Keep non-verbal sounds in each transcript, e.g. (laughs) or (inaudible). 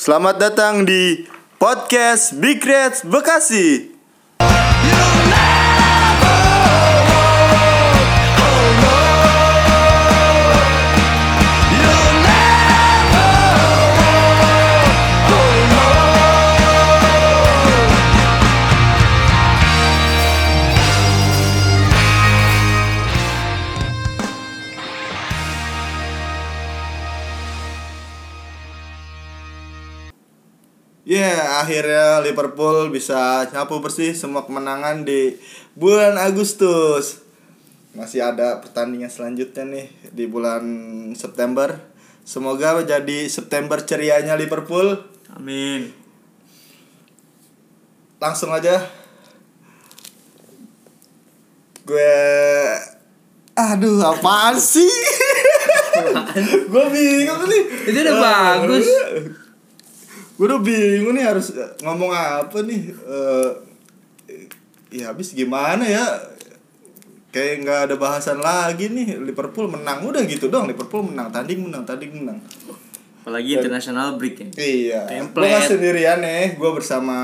Selamat datang di podcast Big Reds Bekasi. Akhirnya Liverpool bisa nyapu bersih semua kemenangan di bulan Agustus. Masih ada pertandingan selanjutnya nih di bulan September. Semoga menjadi September cerianya Liverpool. Amin. Langsung aja. Gue Aduh, apaan sih? (laughs) gue bingung nih. Itu udah Ah, bagus. Gue udah bingung nih harus ngomong apa nih Eh, ya habis gimana ya kayak nggak ada bahasan lagi nih Liverpool menang udah gitu dong Liverpool menang tanding menang tanding menang Apalagi international break ya. iya gue Template. nggak sendirian nih gue bersama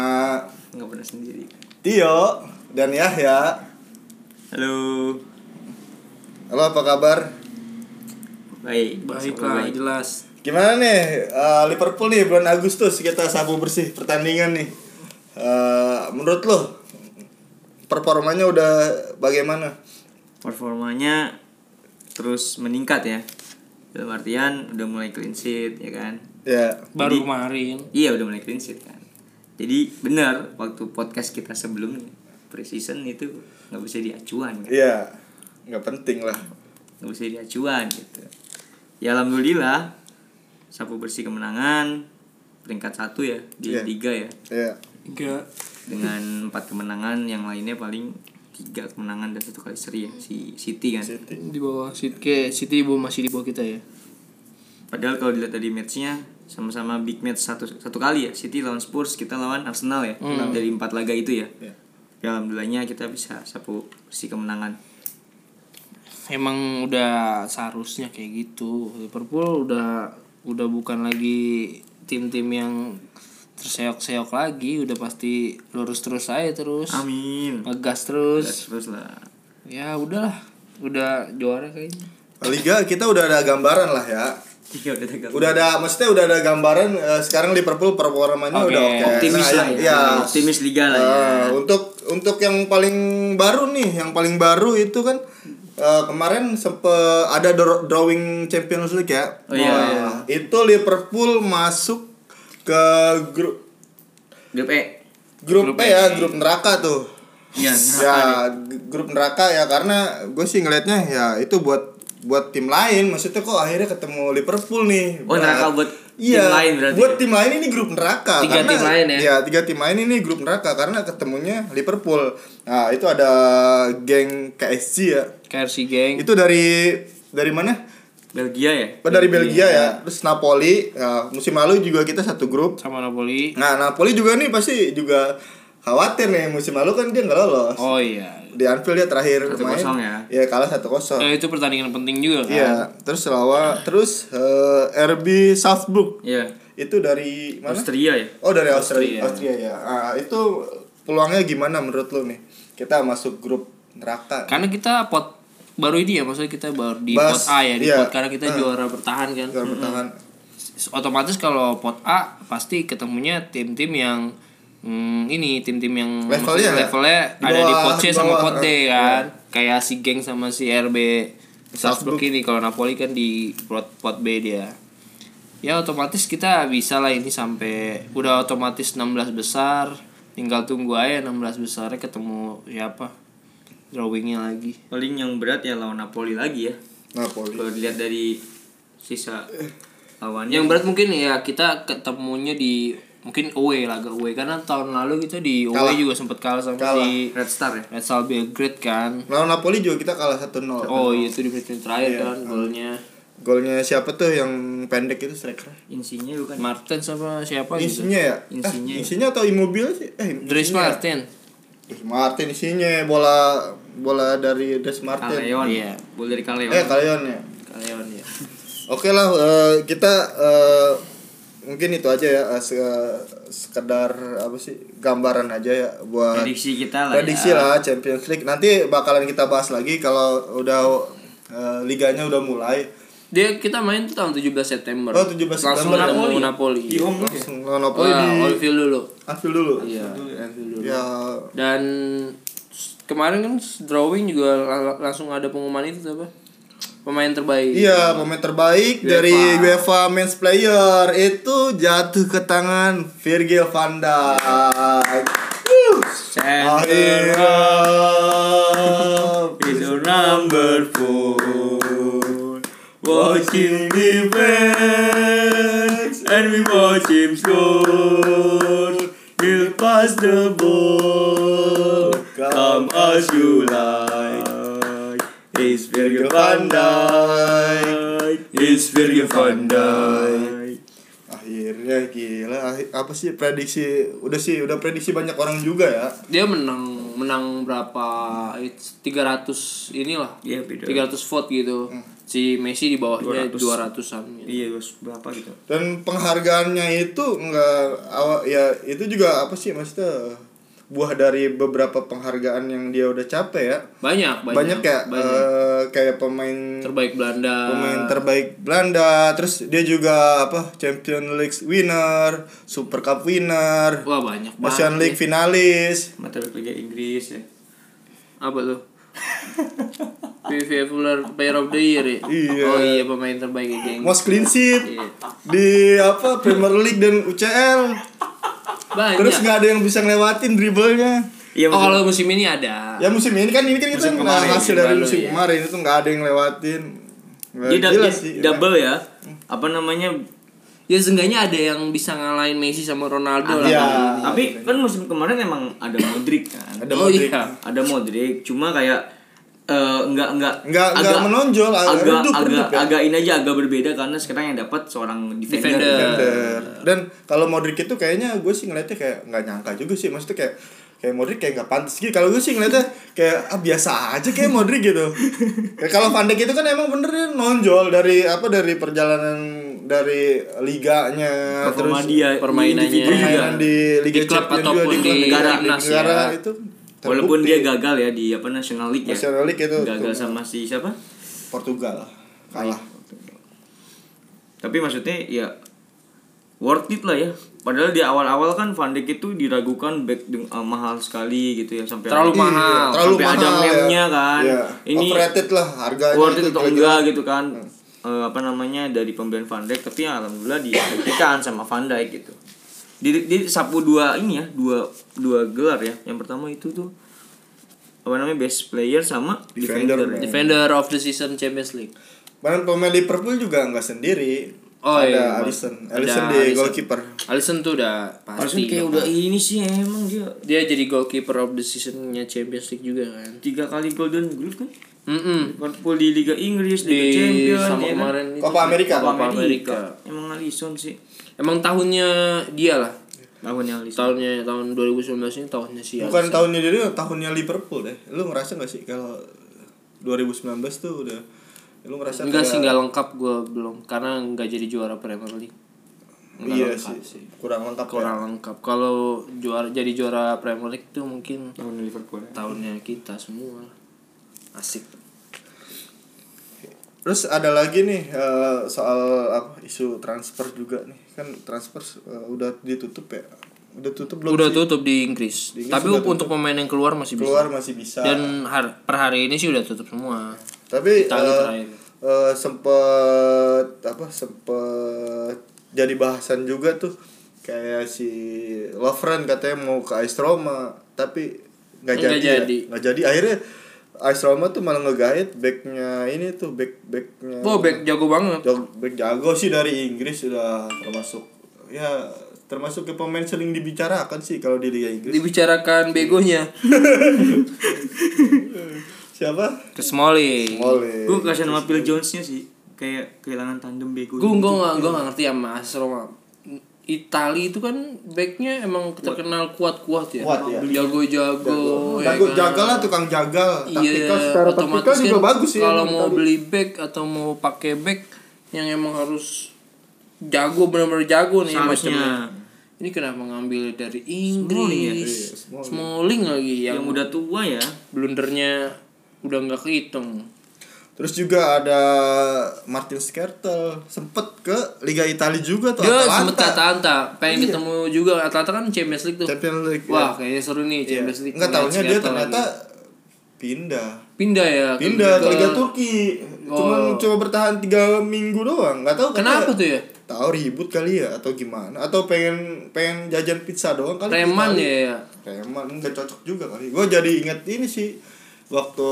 Enggak pernah sendiri. Tio dan Yahya Halo. halo apa kabar Baik. Baiklah, jelas. Gimana nih eh, Liverpool nih bulan Agustus kita sabu bersih pertandingan nih Eh, menurut lo performanya udah bagaimana Performanya terus meningkat ya. Dalam artian udah mulai clean sheet ya kan. ya Baru Jadi- kemarin. Iya udah mulai clean sheet kan. Jadi benar waktu podcast kita sebelumnya preseason itu nggak bisa diacuan kan. Iya, nggak penting lah. nggak bisa diacuan gitu ya alhamdulillah sapu bersih kemenangan peringkat satu ya di Iya. liga ya Iya. Tiga. dengan empat kemenangan yang lainnya paling tiga kemenangan dan satu kali seri ya si City kan City. Di bawah City, kayak City di bawah masih di bawah kita ya. padahal kalau dilihat dari matchnya sama-sama big match satu satu kali ya City lawan Spurs kita lawan Arsenal ya dari empat laga itu ya Iya. ya alhamdulillahnya kita bisa sapu bersih kemenangan Emang udah seharusnya kayak gitu. Liverpool udah udah bukan lagi tim-tim yang terseok-seok lagi, udah pasti lurus terus aja terus. amin Ngegas terus. terus lah Ya udahlah, udah juara kayaknya. Liga kita udah ada gambaran lah ya. Iya udah tegang. Udah ada, maksudnya udah ada gambaran eh, sekarang Liverpool performanya Oke, udah oke. optimis Nah, lah ya. ya. optimis liga lah ya Eh, untuk untuk yang paling baru nih, yang paling baru itu kan eh, kemarin sempat ada draw- drawing Champions League ya. Oh, iya, Wah, iya. Itu Liverpool masuk ke grup grup E grup, E ya, grup neraka tuh. Iya, ya grup neraka ya karena gue sih ngelihatnya ya itu buat buat tim lain maksudnya kok akhirnya ketemu Liverpool nih Oh, neraka buat iya, tim lain berarti buat ya? tim lain ini grup neraka Tiga karena, tim lain ya? Iya, tiga tim lain ini grup neraka karena ketemunya Liverpool nah itu ada geng KSC ya KRC Gang. itu dari dari mana Belgia ya Oh, dari Belgia ya terus Napoli Nah, musim lalu juga kita satu grup sama Napoli. nah Napoli juga nih pasti juga khawatir nih musim lalu kan dia nggak lolos. Oh iya. di Anfield dia terakhir 1-0 main. ya? ya kalah satu kosong. Eh, itu pertandingan penting juga kan. iya terus lawan terus eh, RB Salzburg. Iya. Itu dari mana? Austria ya? Oh dari Austria Austria. Austria ya ah, itu peluangnya gimana menurut lo nih? Kita masuk grup neraka Karena kita pot baru ini ya maksudnya kita baru di Bas, pot A ya di iya. pot karena kita juara bertahan kan. Juara bertahan. Otomatis kalau pot A pasti ketemunya tim-tim yang hmm, ini tim-tim yang Levelnya ya? levelnya ada di bawah- pot C di sama bawah, pot D eh, kan. Kayak si geng sama si RB Salzburg ini kalau Napoli kan di pot pot B dia. Ya otomatis kita bisa lah ini sampai udah otomatis 16 besar. Tinggal tunggu aja 16 besarnya ketemu siapa drawingnya lagi. paling yang berat ya lawan Napoli lagi ya Napoli kalau dilihat dari sisa lawannya Yang berat mungkin ya kita ketemunya di mungkin away lah agak away karena tahun lalu kita di away Kalah. juga sempat kalah sama Kalah. si Red Star ya Red Star Belgrade kan. lawan Napoli juga kita kalah 1-0 Oh iya itu di menit terakhir Iya. kan golnya golnya siapa tuh yang pendek itu striker insinya bukan Martin sama siapa gitu. isinya ya Insigne. eh, isinya atau Immobile sih eh Dries ya? Martin. Ih, Martin isinya bola bola dari Dries Martin Kaleon Iya. bola dari Kaleon eh kalian ya Kaleon ya. Oke lah eh, kita eh, mungkin itu aja ya eh, se- sekedar apa sih gambaran aja ya buat prediksi kita lah prediksi ya. lah Champions League nanti bakalan kita bahas lagi kalau udah eh, liganya udah mulai Dia kita main tuh tahun 17 September. Oh, 17 Langsung September. ketemu Napoli. di home ya langsung lawan Napoli Wah, di dulu. Anfield dulu Iya, Anfield dulu. ya Dan kemarin kan drawing juga la- langsung ada pengumuman itu apa? Pemain terbaik. Iya, pemain terbaik UEFA. dari UEFA Men's Player. Itu jatuh ke tangan Virgil van Dijk. Akhirnya is a number four. Watching defense. And we watch him score. He'll pass the ball. Come as you like Virgil van Dijk it's Virgil van Dijk akhirnya gila apa sih prediksi udah sih udah prediksi banyak orang juga ya Dia menang menang berapa? It's 300 inilah. Iya, beda. 300 vote gitu. Si Messi di bawahnya 200. 200-an gitu. iya berapa gitu dan penghargaannya itu enggak awal ya itu juga apa sih maksudnya buah dari beberapa penghargaan yang dia udah capek ya Banyak, banyak. banyak, ya banyak. eh, kayak pemain terbaik Belanda. pemain terbaik Belanda terus dia juga apa Champion League winner Super Cup winner Wah, banyak banget. Nation League finalis mata Liga Inggris ya Apa tuh? (laughs) PVF Player of the Year ya? Iya. Oh iya pemain terbaik geng. most clean sheet Iya. di apa Premier League dan UCL Banyak. terus nggak ada yang bisa ngelewatin dribblenya iya oh kalau musim ini ada. ya musim ini kan ini kan kita Musim nah, kemarin, hasil dari musim ya. kemarin itu nggak ada yang lewatin dia, dia sih double ya apa namanya Ya seenggaknya ada yang bisa ngalahin Messi sama Ronaldo lah. Iya. tapi kan musim kemarin emang ada Modric kan ada Oh Modric iya. ada Modric cuma kayak eh, nggak nggak Nggak- nggak menonjol, agak agak redup, agak redup ya. agak ini aja agak berbeda karena sekarang yang dapat seorang defender, Defender. Defender. Dan kalau Modric itu kayaknya gue sih ngeliatnya kayak nggak nyangka juga sih. Maksudnya kayak kayak Modric kayak nggak pantas gitu. Kalau gue sih ngeliatnya kayak ah, biasa aja kayak Modric gitu. Kayak (laughs) kalau Van Dijk itu kan emang bener dia nonjol dari apa dari perjalanan dari liganya Performa terus dia, permainannya. juga. permainan di Liga Di klub Champions juga ataupun di, klub di negara, di negara ya. itu walaupun dia gagal ya di apa National League ya. National League itu gagal tuh, sama si siapa? Portugal. Kalah. tapi maksudnya ya worth it lah ya. Padahal di awal-awal kan Van Dijk itu diragukan back eh, mahal sekali gitu ya sampai Terlalu ada- mahal. Iya, terlalu sampai ada mahal meme-nya ya. kan. Iya. ini overrated lah harganya worth it itu atau enggak gitu kan. Eh, apa namanya dari pembelian Van Dijk. Tapi ya alhamdulillah dibuktikan sama Van Dijk gitu di, di sapu dua ini ya dua dua gelar ya yang pertama itu tuh apa namanya best player sama Defender. defender. Defender of the season Champions League. Bahkan pemain Liverpool juga nggak sendiri. Oh, ada iya, Alisson, ada Alisson di Alisson. goalkeeper. Alisson tuh udah pasti. kayak udah ini sih emang dia Dia jadi goalkeeper of the seasonnya Champions League juga kan. tiga kali golden glove kan Mm Liverpool di Liga Inggris, Di Liga Champions, sama ya kan? kemarin itu. Copa America. Copa. America. Emang Alisson sih Emang tahunnya dia lah. tahunnya Alisson. Tahunnya tahun 2019 ini tahunnya si Bukan Alisson. tahunnya dia, tahunnya Liverpool deh. Lu ngerasa gak sih kalau 2019 tuh udah lu ngerasa Enggak kayak- sih enggak lengkap gue belum karena enggak jadi juara Premier League. Nggak Iya lengkap sih, kurang lengkap ya. Kurang lengkap. Kalau juara jadi juara Premier League tuh mungkin Tahunnya Liverpool. ya. tahunnya kita semua. Asik. Terus ada lagi nih eh, soal apa isu transfer juga nih. Kan transfer eh, udah ditutup ya. Udah tutup belum udah sih? tutup di Inggris. Di Inggris Tapi untuk pemain yang keluar masih Keluar bisa. masih bisa. Dan har- per hari ini sih udah tutup semua. Tapi Itali terakhir. eh, sempet apa sempet jadi bahasan juga tuh kayak si Lovren katanya mau ke AS Roma tapi nggak Nggak jadi ya. jadi. nggak jadi akhirnya AS Roma tuh malah ngegait backnya ini tuh back backnya Oh, back jago banget. jago, back jago sih dari Inggris sudah termasuk ya termasuk ke pemain sering dibicarakan sih kalau di Liga Inggris Dibicarakan begonya. siapa Ke Smalling. Oleh Gue kasihan sama Phil Jones-nya sih. Kayak kehilangan tandem bego. Gue gue gak, gue gak ngerti sama AS Roma. Itali itu kan backnya emang terkenal kuat-kuat ya. Kuat, ya. Jago-jago. ya jago kan? jaga lah tukang jagal taktikal Iya, secara otomatis taktikal juga kan bagus sih Kalau emang mau tadi. beli back atau mau pakai back yang emang harus jago benar-benar jago nih macamnya. Ini kenapa ngambil dari Inggris? Smalling ya? Iya, Smalling, Smalling. lagi yang, yang udah tua ya blundernya udah nggak kehitung. Terus juga ada Martin Skrtel sempet ke Liga Italia juga tuh Dia Atalanta. sempet Atalanta, pengen ketemu juga Atalanta kan Champions League tuh. Champions League. Wah, kayaknya seru nih Iya. Champions League. Enggak tahunya dia ternyata lagi. pindah. pindah ya. ke- Pindah ke ke- Liga Turki. Cuman Oh. coba bertahan tiga minggu doang. Nggak tahu Kenapa tuh ya? Tahu ribut kali ya atau gimana? Atau pengen pengen jajan pizza doang kali? Preman Itali. ya. Reman nggak cocok juga kali. Gue jadi inget ini sih waktu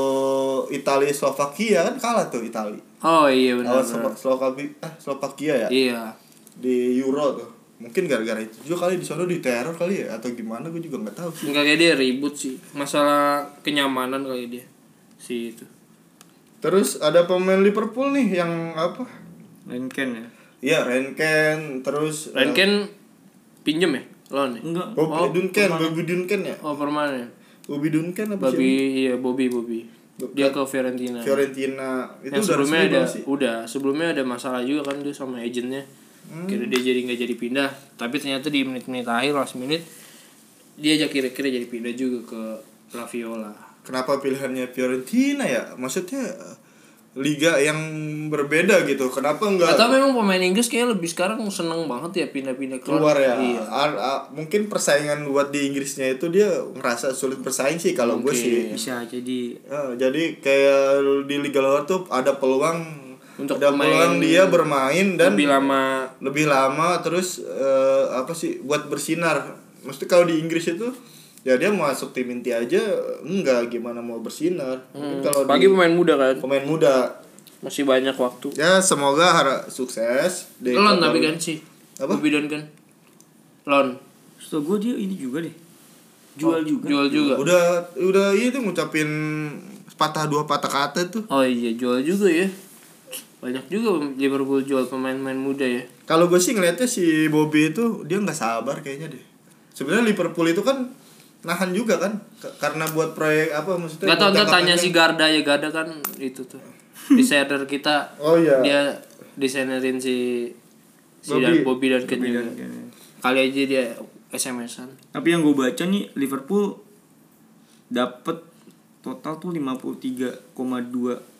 Italia Slovakia kan kalah tuh Italia. Oh iya benar. Lawan Slova- Slovakia ah Slovakia ya Iya. di Euro tuh. Mungkin gara-gara itu juga kali di sana diteror kali ya atau gimana gue juga nggak tahu sih. Enggak kayak dia ribut sih. Masalah kenyamanan kali dia. Si itu. Terus ada pemain Liverpool nih yang apa? Lenken ya Iya, Renken, terus eh, Rankin pinjem ya? Loan ya? enggak Bobby Oh, Duncan, Bobby Duncan ya? Oh permanen. Bobby Duncan apa sih? Bobby iya Bobby Bobby. Dia ke Fiorentina. Fiorentina. Itu yang sebelumnya ada sih? udah sebelumnya ada masalah juga kan dia sama agentnya Hmm. kira dia jadi nggak jadi pindah tapi ternyata di menit-menit akhir last minute dia aja kira-kira jadi pindah juga ke La Viola Kenapa pilihannya Fiorentina ya? Maksudnya liga yang berbeda gitu. Kenapa enggak atau memang pemain Inggris kayak lebih sekarang seneng banget ya pindah-pindah keluar ya? iya A- a- mungkin persaingan buat di Inggrisnya itu dia ngerasa sulit bersaing sih kalau gue sih. bisa jadi Eh, jadi kayak di liga luar tuh ada peluang Untuk ada pemain peluang dia bermain dan lebih lama lebih lama terus eh, apa sih buat bersinar mesti kalau di Inggris itu ya dia masuk tim inti aja enggak gimana mau bersinar? Mungkin kalau bagi di pemain muda kan? Pemain muda. Masih banyak waktu. Ya semoga harap sukses di Lon tapi kan sih Apa? Bobby kan? Lon. Setahu gue dia ini juga deh. Jual juga. jual juga. Udah udah itu ngucapin patah dua patah kata tuh. Oh iya jual juga ya. Banyak juga Liverpool jual pemain-pemain muda ya. Kalau gue sih ngeliatnya si Bobby itu dia nggak sabar kayaknya deh. Sebenarnya Liverpool itu kan nahan juga kan K- karena buat proyek apa maksudnya? Gak tau buat ntar jangka tanya panjang. si Garda ya Garda kan itu tuh desainer kita. Oh iya. Dia desainerin si si Bobby. dan Bobby dan Ken juga. dan kali aja dia SMS-an. Tapi yang gue baca nih Liverpool dapat total tuh 53,2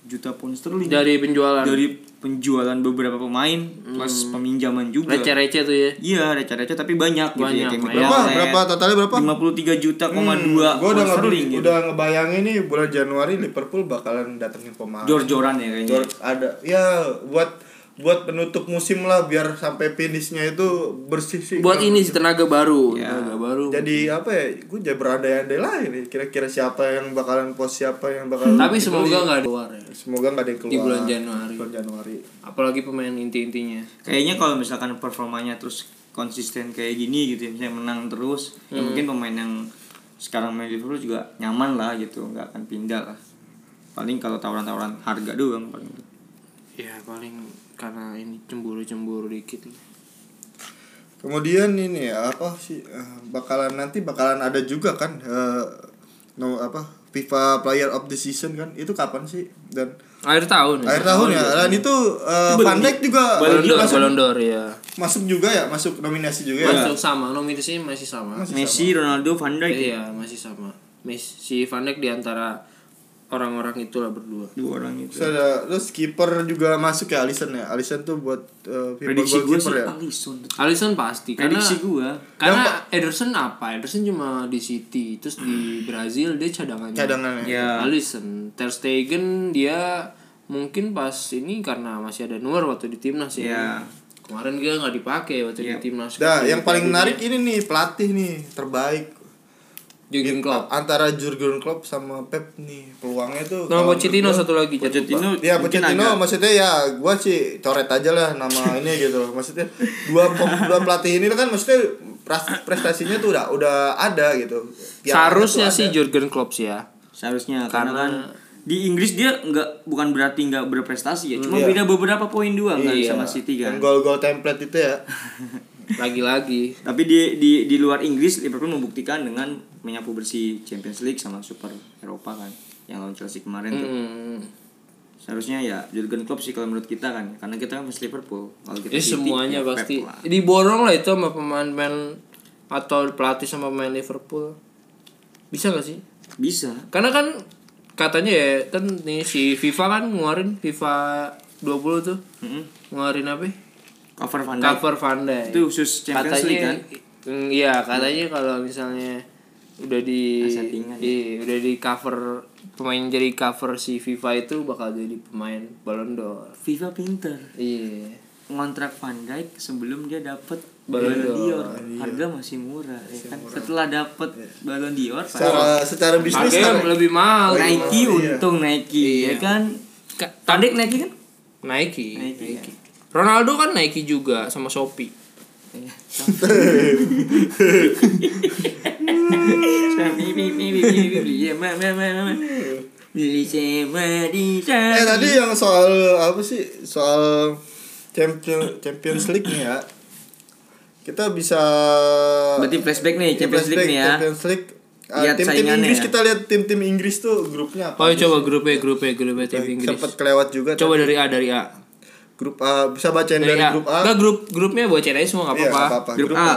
juta pound sterling. Dari penjualan. Dari penjualan beberapa pemain plus peminjaman juga. receh-receh tuh ya Iya, receh-receh tapi banyak, gitu Banyak, ya. Kayak banyak. berapa Miguel berapa totalnya berapa 53 juta koma dua gue udah pound nge- sterling gitu. udah ngebayangin nih bulan Januari Liverpool bakalan datengin pemain Jor-joran ya kayaknya. Jor- ada ya buat buat penutup musim lah biar sampai finishnya itu bersih sih buat ini sih tenaga baru Ya. tenaga baru jadi apa ya gue jadi berandai-andai lain nih kira-kira siapa yang bakalan pos siapa yang bakalan tapi semoga nggak ada keluar ya semoga nggak ada yang keluar Di bulan Januari. bulan Januari apalagi pemain inti-intinya Kayaknya kalau misalkan performanya terus konsisten kayak gini gitu ya, misalnya menang terus, ya Hmm. mungkin pemain yang sekarang main di Liverpool juga nyaman lah gitu, nggak akan pindah lah. Paling kalau tawaran-tawaran harga doang paling. Ya paling karena ini cemburu-cemburu dikit. Kemudian ini ya, apa sih eh, bakalan nanti bakalan ada juga kan eh, no apa FIFA Player of the Season kan itu kapan sih? Dan akhir tahun ya? Akhir tahun ya dan itu eh, Itu Van Dijk juga Ballon d'Or masuk, Ballon d'Or ya masuk juga ya masuk nominasi juga ya? Masuk sama nominasinya masih sama. Masih Messi, Ronaldo, Van Dijk, iya masih sama. Messi si Van Dijk di antara orang-orang itulah berdua dua orang itu. Terus ada terus kiper juga masuk ya Alisson ya Alisson tuh buat FIFA Prediksi gue sih ya Alisson. Alisson pasti karena Prediksi gue. karena Ederson apa Ederson cuma di City terus di Brazil dia cadangannya cadangannya Ya. Alisson Ter Stegen dia mungkin pas ini karena masih ada Nuar waktu di timnas ya Ya. kemarin dia nggak dipakai waktu Ya. di timnas Nah, yang paling menarik ini nih pelatih nih terbaik Jurgen Klopp antara Jurgen Klopp sama Pep nih peluangnya tuh nama Pochettino satu lagi. Pochettino ya Pochettino agak- maksudnya ya gua sih coret aja lah nama (laughs) ini gitu maksudnya dua dua pelatih ini kan maksudnya pras- prestasinya tuh udah udah ada gitu Pialanya seharusnya sih. Jurgen Klopp sih ya Seharusnya karena, Karena- kan di Inggris dia nggak bukan berarti nggak berprestasi ya, cuma Iya. beda beberapa poin doang kan Iya. sama City kan. gol-gol template itu ya (laughs) lagi-lagi Tapi di di di luar Inggris Liverpool membuktikan dengan menyapu bersih Champions League sama Super Eropa kan yang lawan Chelsea kemarin tuh. Hmm. seharusnya ya Jurgen Klopp sih kalau menurut kita kan karena kita kan fans Liverpool kalau kita Ya City, semuanya ya pasti lah. diborong lah itu sama pemain-pemain atau pelatih sama pemain Liverpool. Bisa gak sih? bisa Karena kan katanya ya kan nih si FIFA kan ngeluarin FIFA 20 tuh Mm-mm. ngeluarin apa? ya? Cover Van Dijk Cover Van Dijk. itu khusus Champions katanya League kan mm, iya katanya kalau misalnya udah di Settingan. iya, udah di cover pemain jadi cover si FIFA itu bakal jadi pemain Ballon d'Or. FIFA pinter Iya. ngontrak Van Dijk sebelum dia dapat Ballon d'Or. d'Or harga masih murah ya kan setelah dapat Ballon d'Or secara secara bisnis Harganya kan- lebih mahal. Nike Iya. untung Nike ya kan Van Dijk Nike kan Nike. Nike, Nike. Ronaldo kan Nike juga sama Shopee. Iya. Eh tadi yang soal apa sih? Soal Champion Champions League nih ya. Kita bisa Berarti flashback nih Champions League nih ya. Champions League. Lihat tim-tim Inggris ya. kita lihat tim-tim Inggris tuh grupnya apa? Oh, coba grupnya grupnya grupnya tim Inggris. Sempat kelewat juga. Coba dari A dari A. grup A bisa bacain Dari dari A. grup A. Enggak grup grupnya baca aja semua enggak Iya, apa-apa. nggak apa-apa. Grup A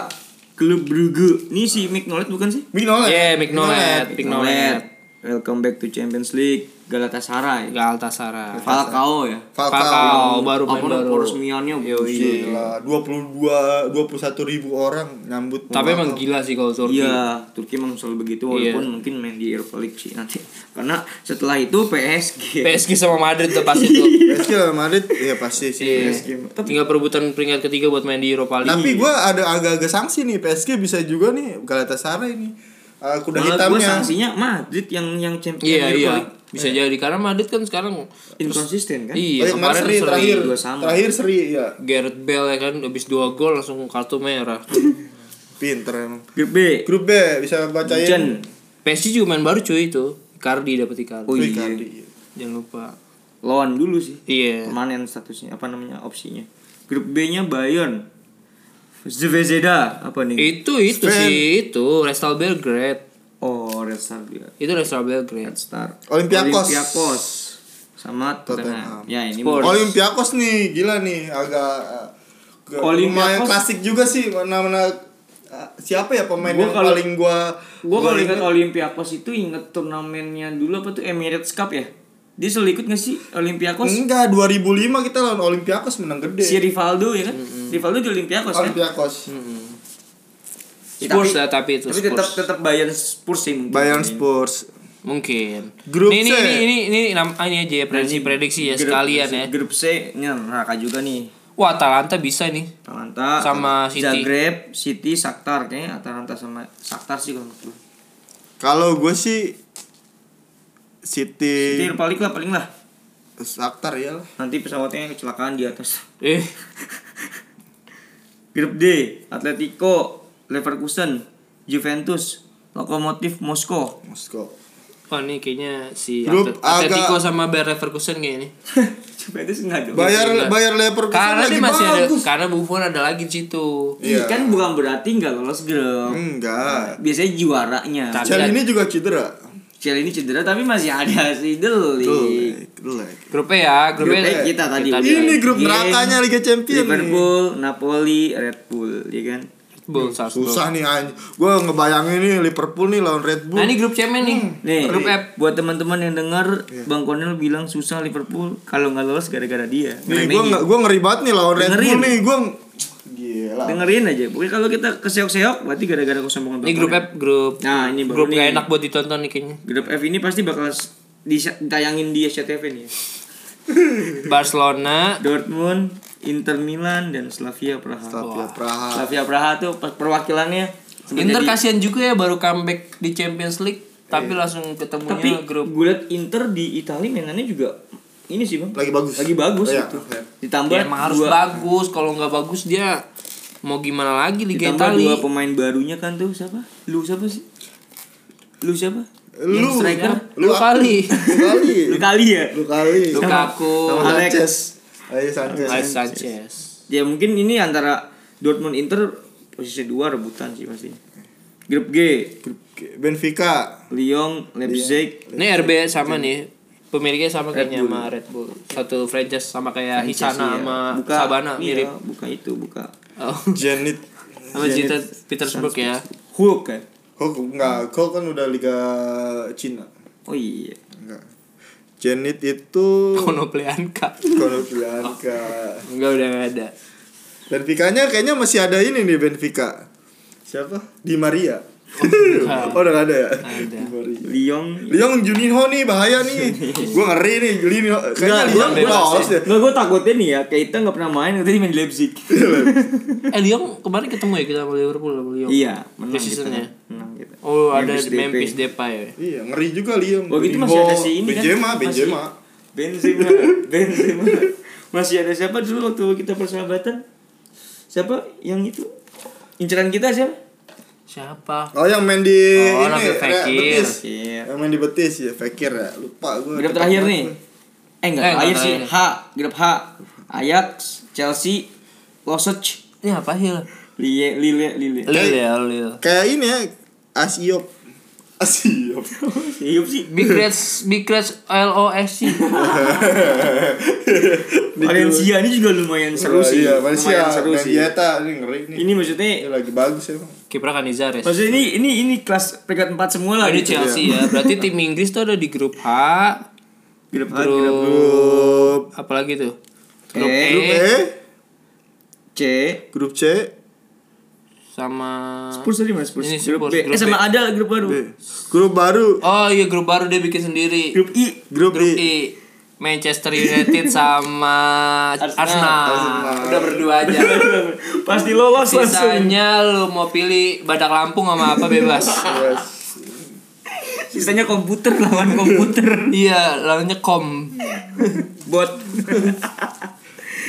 Klub Brugge. Ini si Mick Nolet bukan sih? Mignolet. Yeah, Mignolet. Mignolet. Pick Nolet. Welcome back to Champions League. Galatasaray. Galatasaray. Falcao ya. Falcao. Falcao baru main Apa baru. peresmiannya buset. Gila, 22 21 ribu orang nyambut. Tapi emang gila sih kalau Turki. Iya, Turki emang selalu begitu Iya. walaupun mungkin main di Europa League sih nanti. Karena setelah itu PSG. PSG sama Madrid tuh pasti (laughs) tuh. PSG Real Madrid ya pasti sih Iya. PSG. Tinggal perebutan peringkat ketiga buat main di Europa League. Tapi gua ada agak-agak sanksi nih PSG bisa juga nih Galatasaray nih. Uh, kuda Malah gua hitamnya. sanksinya Madrid yang yang champion Iya iya. Bisa jadi karena Madrid kan sekarang Inkonsisten kan? Oh, Iya, iya, kemarin seri seri terakhir. dua sama. Terakhir seri ya. Gareth Bale ya kan habis dua gol langsung kartu merah. (laughs) Pinter emang. Grup B. Grup B bisa bacain. Munchen. PSG juga main baru cuy itu. Icardi dapat Icardi. Oh iya. Icardi. Jangan lupa. Lawan dulu sih. Iya. Permanen statusnya apa namanya opsinya. Grup B-nya Bayern. Zvezda apa nih? Itu itu Sven. sih itu Restal Belgrade. Oh, Star dia. Itu Restal Belgrade. Red Star. Olympiakos. Olympiakos. Sama Tottenham. Tottenham. Ya ini Spurs. mau- Olympiakos nih, gila nih agak uh, lumayan Olympiakos. klasik juga sih mana-mana uh, siapa ya pemain Gua yang kalau- paling gua Gue kalau ingat Olympiakos itu inget turnamennya dulu apa tuh Emirates Cup ya? Dia selalu ikut gak sih Olympiakos? Enggak, 2005 kita lawan Olympiakos menang gede. Si Rivaldo ya kan? Rivaldo di Olympiakos kan? Olympiakos. Ya, Spurs tapi- lah tapi itu Tapi tetap Spurs. tetap Bayern Spurs sih mungkin. Bayern Spurs. Mungkin. Grup ini, C. Ini ini ini ini, nam- ini aja ya prediksi prediksi ya Grup- sekalian ya. Grup C ini neraka juga nih. Wah Atalanta bisa nih. Atalanta Sama City. Zagreb, City, Shakhtar kayaknya Atalanta sama Shakhtar sih kalau menurut gue. Kalau gue sih City, City League lah paling lah. Shakhtar ya lah. Nanti pesawatnya kecelakaan di atas. Eh (laughs) Grup D, Atletico, Leverkusen, Juventus, Lokomotif Moskow. Moskow. Oh ini kayaknya si Grup Atlet- Atletico agak- sama Bayer Leverkusen kayaknya. (laughs) Juventus enggak dong. Bayar enggak. bayar Leverkusen Karena lagi dia masih ada bagus. karena Buffon ada lagi di situ. Iya. Kan bukan berarti nggak lolos grup. Enggak. Biasanya juaranya. Tapi- ini juga cedera. Chelsea ini cedera tapi masih ada si Deli. Grup E ya, grup, Grup E. E kita tadi. Ini grup nerakanya Liga Champions nih. Liverpool, Napoli, Red Bull, ya kan? Bull. Susah nih anj. Gue ngebayangin nih Liverpool nih lawan Red Bull. Nah ini grup C nih. Nih, grup F. buat teman-teman yang denger Bang Konel bilang susah Liverpool kalau nggak lolos gara-gara dia. Nih gue Ngeremehin. gue ngeri banget nih lawan Red Dengerin. Bull nih gue gila. dengerin aja. Pokoknya kalau kita keseok-seok berarti gara-gara kesombongan Ini grup. F, grup. Nah, ini grup gak enak buat ditonton nih kayaknya. Grup F ini pasti bakal ditayangin di SCTV nih. ya. (laughs) Barcelona, Dortmund, Inter Milan dan Slavia Praha. Slavia Praha. Slavia Praha tuh per- perwakilannya sempet Inter jadi- kasihan juga ya baru comeback di Champions League tapi langsung ketemunya tapi grup gue liat Inter di Italia mainannya juga ini sih bang Lagi bagus. lagi bagus Iya, gitu iya. ditambah ya, emang harus dua, bagus kalau nggak bagus dia mau gimana lagi Liga ditambah Italia? dua pemain barunya kan tuh siapa? Lu siapa sih? Lu siapa? Lu, Yang striker? Lu kali. Lu kali. (laughs) lu kali ya? Lu kali. Sama Alex. Sanchez. Ayo Sanchez. Alex Sanchez. Ya mungkin ini antara Dortmund Inter posisi dua rebutan sih pasti. Grup G. Benfica. Lyon Leipzig. Ini RB sama nih pemiliknya sama Red kayaknya Bull. sama Red Bull. Satu franchise sama kayak Franchise, Hisana iya. sama buka, Sabana iya, mirip. buka itu buka Oh. Zenit Sama Peter Petersburg ya. Hulk kan Hulk enggak, Hulk kan udah liga Cina. oh iya Enggak. Zenit itu Konoplyanka. Konoplyanka. Enggak udah enggak ada. Benfica-nya kayaknya masih ada ini nih Benfica. Siapa? Di Maria. Oh, udah ada ya? Ada. Lyon Liong Juninho nih bahaya nih. (laughs) gua ngeri nih Juninho. Kayaknya Enggak, Liong bebas lolos ya. deh. Nggak, gue takutnya nih ya Keita nggak pernah main Tadi main di (laughs) Leipzig Eh Lyon kemarin ketemu ya kita sama Liverpool sama Lyon. Iya Menang gitu. Menang gitu Oh ada Memphis Depay. Memphis Depay ya. Iya, ngeri juga Liong. Oh gitu Juninho, masih ada si ini Benzema, kan Benzema. Masih- Benzema (laughs) Benzema Masih ada siapa dulu waktu kita persahabatan Siapa yang itu Inceran kita siapa Siapa? Oh, yang main di Oh, ini Fekir. Betis. Iya. Yang main di Betis ya, Fekir ya. Lupa gua. Grup terakhir nih Eh enggak Eh, terakhir sih. H Grup H Ajax Chelsea Losec Ini apa sih? Lille Lille Lille Lil ya, Lil. Kayak ini ya, Asiop. Asiop. Iya sih Big Reds Big Reds LOSC. (laughs) Valencia ini juga lumayan seru sih Iya, Valencia, Lumayan seru sih ini ngeri nih. Ini maksudnya Ini lagi bagus ya, Bang. Kiper Canizares. Maksudnya ini ini ini kelas peringkat 4 semua lah ini gitu. Chelsea ya. Berarti tim Inggris tuh ada di grup H, Grup H, grup, Grup apalagi tuh? E, Grup Grup E, C grup C, sama Spurs tadi mas Spurs. Ini grup Spurs, B. grup Eh sama B. ada grup baru. B. Grup baru, Oh iya grup baru dia bikin sendiri. Grup I. grup, Grup I. I. Manchester United sama Arsenal. Arsenal. Arsenal. Udah berdua aja. Pasti lolos langsung. Sisanya lu mau pilih Badak Lampung sama apa bebas. Yes. Sisanya komputer lawan komputer. iya, lawannya kom. Bot.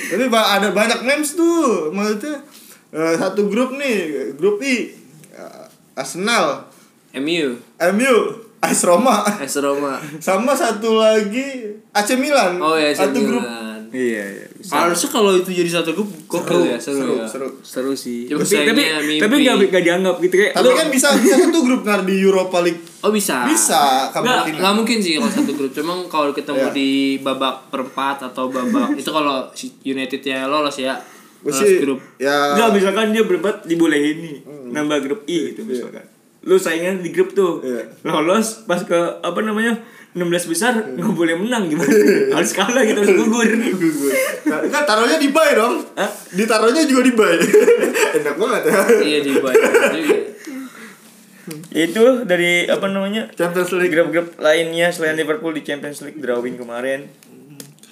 Tapi ada banyak names tuh, maksudnya eh, satu grup nih, grup I, Eh, Arsenal, MU, MU, AS Roma, AS Roma. sama satu lagi AC Milan. Oh ya, satu grup. Iya, iya. Harusnya kalau itu jadi satu grup Seru, ya, seru, seru, ya. seru. Seru sih. Coba Tapi tapi, mimpi. tapi gak, gak dianggap gitu kayak. Tapi kan bisa bisa satu grup ntar di Europa League. Oh bisa. Bisa, Nggak, nggak mungkin sih kalau satu grup. Cuma kalau ketemu Iya. di babak perempat atau babak itu kalau si United ya lolos ya. Lolos sih grup. ya Enggak, misalkan dia berempat dibolehin nih. Nambah grup I gitu misalkan. Lu saingan di grup tuh. Iya. Lolos pas ke apa namanya? 16 besar nggak boleh menang gimana? harus kalah gitu harus gugur. gugur. Nah, kan taruhnya di buy dong. Hah? Ditaruhnya juga di buy. (laughs) Enak banget ya. iya di juga. (laughs) Itu dari apa namanya? Champions League. Grup-grup lainnya selain Liverpool di Champions League drawing kemarin.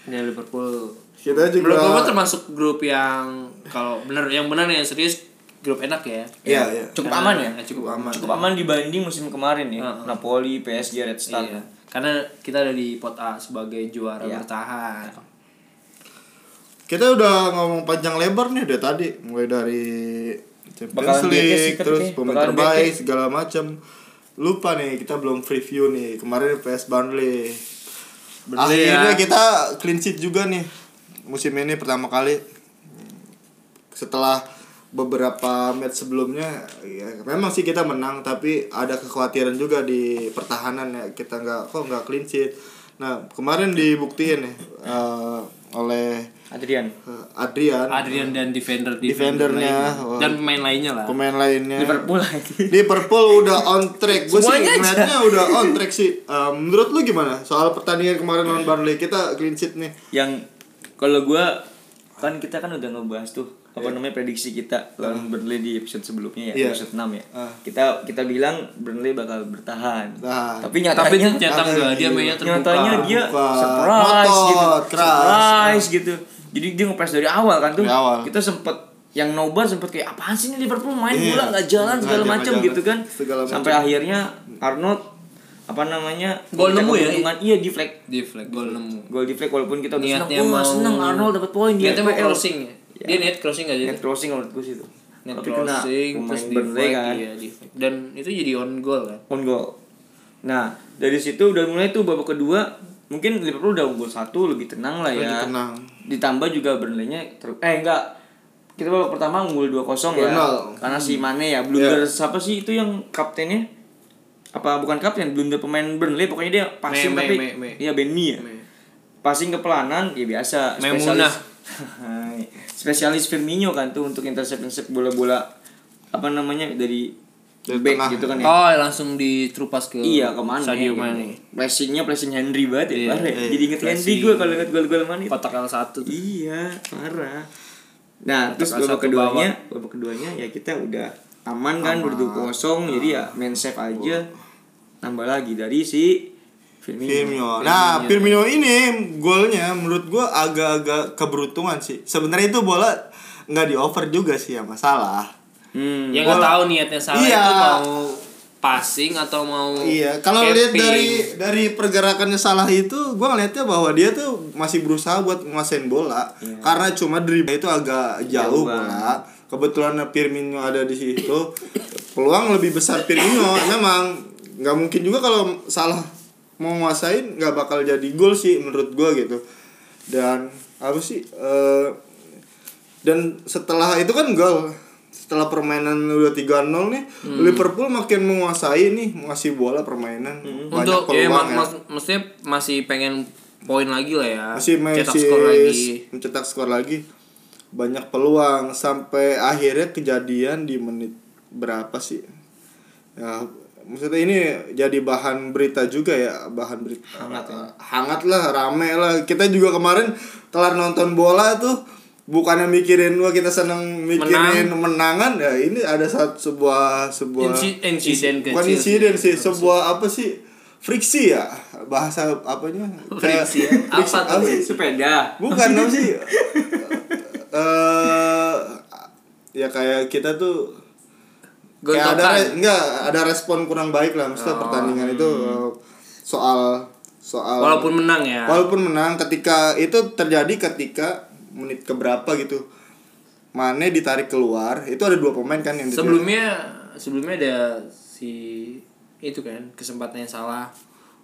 Ya Liverpool. Kita juga Liverpool termasuk grup yang kalau benar yang benar yang serius grup enak ya. Iya, iya. Cukup Karena- aman ya? Cukup aman. Cukup aman dibanding musim kemarin ya. Heeh. Napoli, PSG, Red Star. Iya. Karena kita ada di pot A sebagai juara Iya. bertahan. Kita udah ngomong panjang lebar nih dari tadi, mulai dari Champions Bakalan League, terus pemain bakalan terbaik segala macam. Lupa nih, kita belum preview nih. Kemarin PS Burnley. Burnley Akhirnya ya. kita clean sheet juga nih musim ini pertama kali. Setelah beberapa match sebelumnya, ya, memang sih kita menang, tapi ada kekhawatiran juga di pertahanan ya kita nggak kok nggak clean sheet. Nah kemarin dibuktiin ya eh, oleh Adrian. eh, Adrian, Adrian dan defender Defendernya, oh. dan pemain lainnya lah. pemain lainnya. Liverpool lagi. Liverpool udah on track. Gue sih ngeliatnya udah on track sih. Eh, menurut lu gimana soal pertandingan kemarin lawan Burnley? Kita clean sheet nih. Yang kalau gua kan kita kan udah ngebahas tuh apa namanya prediksi kita lawan Burnley di episode sebelumnya ya, Iya. episode 6 ya. Ah. Kita kita bilang Burnley bakal bertahan. Nah, Tapi Tapi nyatanya ternyata enggak, dia mainnya terbuka. nyatanya dia surprise Ngotot, gitu. Surprise gitu. Jadi dia ngepres dari awal kan tuh. Dari awal. Kita sempet yang nobar sempet kayak apaan sih ini Liverpool main Iya. bola nggak jalan segala macam gitu kan. Sampai akhirnya Arnold apa namanya Gol nemu ya? iya di flag Di flag gol nemu. gol di flag walaupun kita udah Niatnya seneng, wah mau- seneng Arnold dapat poin dia Niatnya mau crossing ya. Dia net crossing aja. net crossing menurut gue sih itu Net tapi crossing terus di kan iya, di. Dan itu jadi on goal kan. on goal nah dari situ udah mulai tuh babak kedua mungkin Liverpool udah unggul satu lebih tenang lah ya Lebih tenang. ditambah juga Burnley-nya ter- eh enggak kita babak pertama unggul 2-0 ya 2-0. karena si Mane ya blunder siapa sih itu yang kaptennya apa bukan kapten blunder pemain Burnley pokoknya dia passing Me- me- tapi me- me. iya Ben Mee ya Me. passing ke pelanan ya biasa Memunah. (laughs) Spesialis Firmino kan tuh untuk intercept intercept bola-bola apa namanya dari Dari back tengah. gitu kan ya Oh, langsung ditrupas ke Iya ke mana Sadio gitu. Mane. Pressingnya pressing Henry banget ya Iya, parah ya. iya. Jadi inget Henry gue kalau inget gol-gol Mane Kotak L1 tuh. Iya, parah. Nah, Kotak terus babak keduanya, babak keduanya ya kita udah aman kan berdua kosong, jadi ya main safe aja. Tambah lagi dari si Firmino. Firmino. Nah, Firmino ini golnya menurut gua agak-agak keberuntungan sih. Sebenarnya itu bola nggak di over juga sih ya masalah. Hmm. Ya nggak tahu niatnya salah Iya. itu mau passing atau mau Iya, kalau lihat dari dari pergerakannya salah itu, gua ngelihatnya bahwa dia tuh masih berusaha buat nguasain bola. Karena cuma dribble itu agak jauh Jauh bola. Kebetulan Firmino ada di situ, peluang lebih besar Firmino. Memang nggak mungkin juga kalau salah mau nguasain nggak bakal jadi gol sih menurut gua gitu. Dan apa sih? eh, dan setelah itu kan gol setelah permainan udah 3-0 nih Liverpool makin menguasai nih ngasih bola permainan banyak untuk ya, peluang ya, mak- maksudnya masih pengen poin lagi lah ya. masih cetak masih skor lagi. mencetak skor lagi banyak peluang sampai akhirnya kejadian di menit berapa sih ya maksudnya ini jadi bahan berita juga ya bahan berita Hangat ya. hangat lah rame lah kita juga kemarin kelar nonton bola tuh bukannya mikirin wah kita seneng mikirin menangan ya ini ada satu sebuah sebuah Insi- insiden bukan kecil insiden sih sebuah apa sih friksi ya bahasa apanya Friksi ya? friksi- Apa tuh? sepeda. bukan apa sih eh ya kayak kita tuh kayak ada enggak ada respon kurang baik lah maksudnya Oh. pertandingan itu eh, soal soal Walaupun menang ya. walaupun menang ketika itu terjadi ketika menit keberapa gitu Mane ditarik keluar itu ada dua pemain kan yang ditarik. sebelumnya sebelumnya ada si itu kan kesempatan yang salah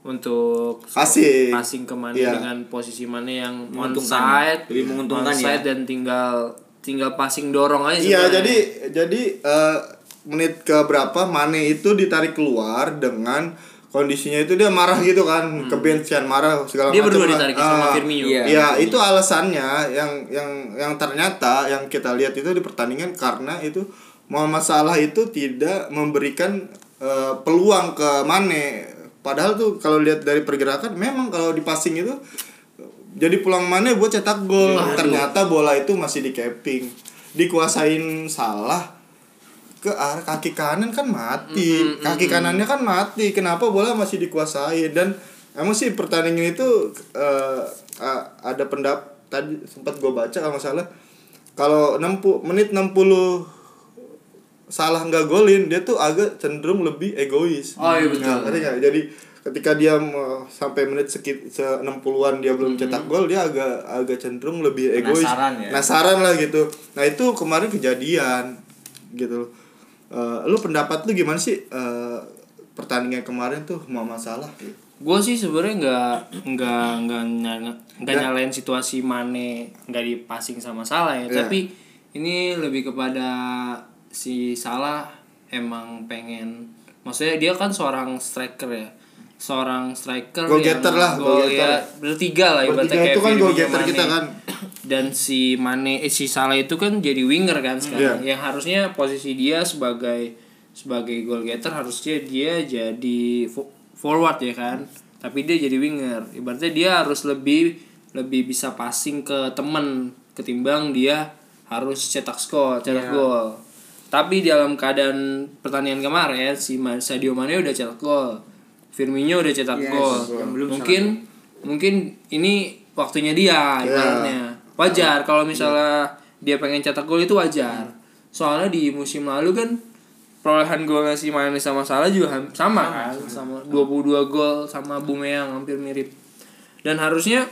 untuk Passing. passing ke Mane Iya. dengan posisi Mane yang Menguntungkan. onside Lebih menguntungkan onside ya. dan tinggal tinggal passing dorong aja Iya, jadi jadi eh, menit ke berapa Mane itu ditarik keluar dengan kondisinya itu dia marah gitu kan, ke benchian marah segala Hmm. Dia macam. berdua ditarik sama Ah, Firmino. Iya. Iya, itu alasannya yang yang yang ternyata yang kita lihat itu di pertandingan karena itu Muhammad Salah itu tidak memberikan eh, peluang ke Mane. Padahal tuh kalau lihat dari pergerakan memang kalau di passing itu jadi peluang Mane buat cetak gol. Ternyata bola itu masih di capping. Dikuasain Salah ke arah kaki kanan kan mati. Kaki kanannya kan mati. Kenapa bola masih dikuasai dan emang sih pertandingan itu a- ada pendap tadi sempat gue baca kalau salah kalau 60 menit 60 salah nggak golin dia tuh agak cenderung lebih egois. Oh, iya, betul. Nah, nggak? Jadi ketika dia mau- sampai menit sekit se 60-an dia belum cetak gol dia agak agak cenderung lebih egois. Penasaran ya? Penasaran lah gitu. Nah, itu kemarin kejadian gitu. Eh, lu pendapat lu gimana sih eh, pertandingan kemarin tuh mau masalah gue sih sebenarnya nggak nggak nggak nggak nyalain situasi Mane nggak di passing sama Salah ya Iya. tapi ini lebih kepada si Salah emang pengen maksudnya dia kan seorang striker ya seorang striker Goal getter lah, goal goal getter. ya, bertiga lah ibaratnya Bertiga kayak itu kan goal getter kita kan. Dan si Mane eh, si Salah itu kan jadi winger kan sekarang. Yang harusnya posisi dia sebagai sebagai goal getter harusnya dia jadi fo- forward ya kan. Tapi dia jadi winger. Ibaratnya dia harus lebih lebih bisa passing ke temen ketimbang dia harus cetak skor cetak gol. Tapi dalam keadaan pertandingan kemarin si Sadio Mane udah cetak gol. Firmino udah cetak Yes, gol. yang belum mungkin mungkin ini waktunya dia ibaratnya wajar kalau misalnya dia pengen cetak gol itu wajar. Soalnya di musim lalu kan perolehan golnya si Mane sama Salah juga ham- sama kan? sama. 22 gol sama Bumeyang hampir mirip. Dan harusnya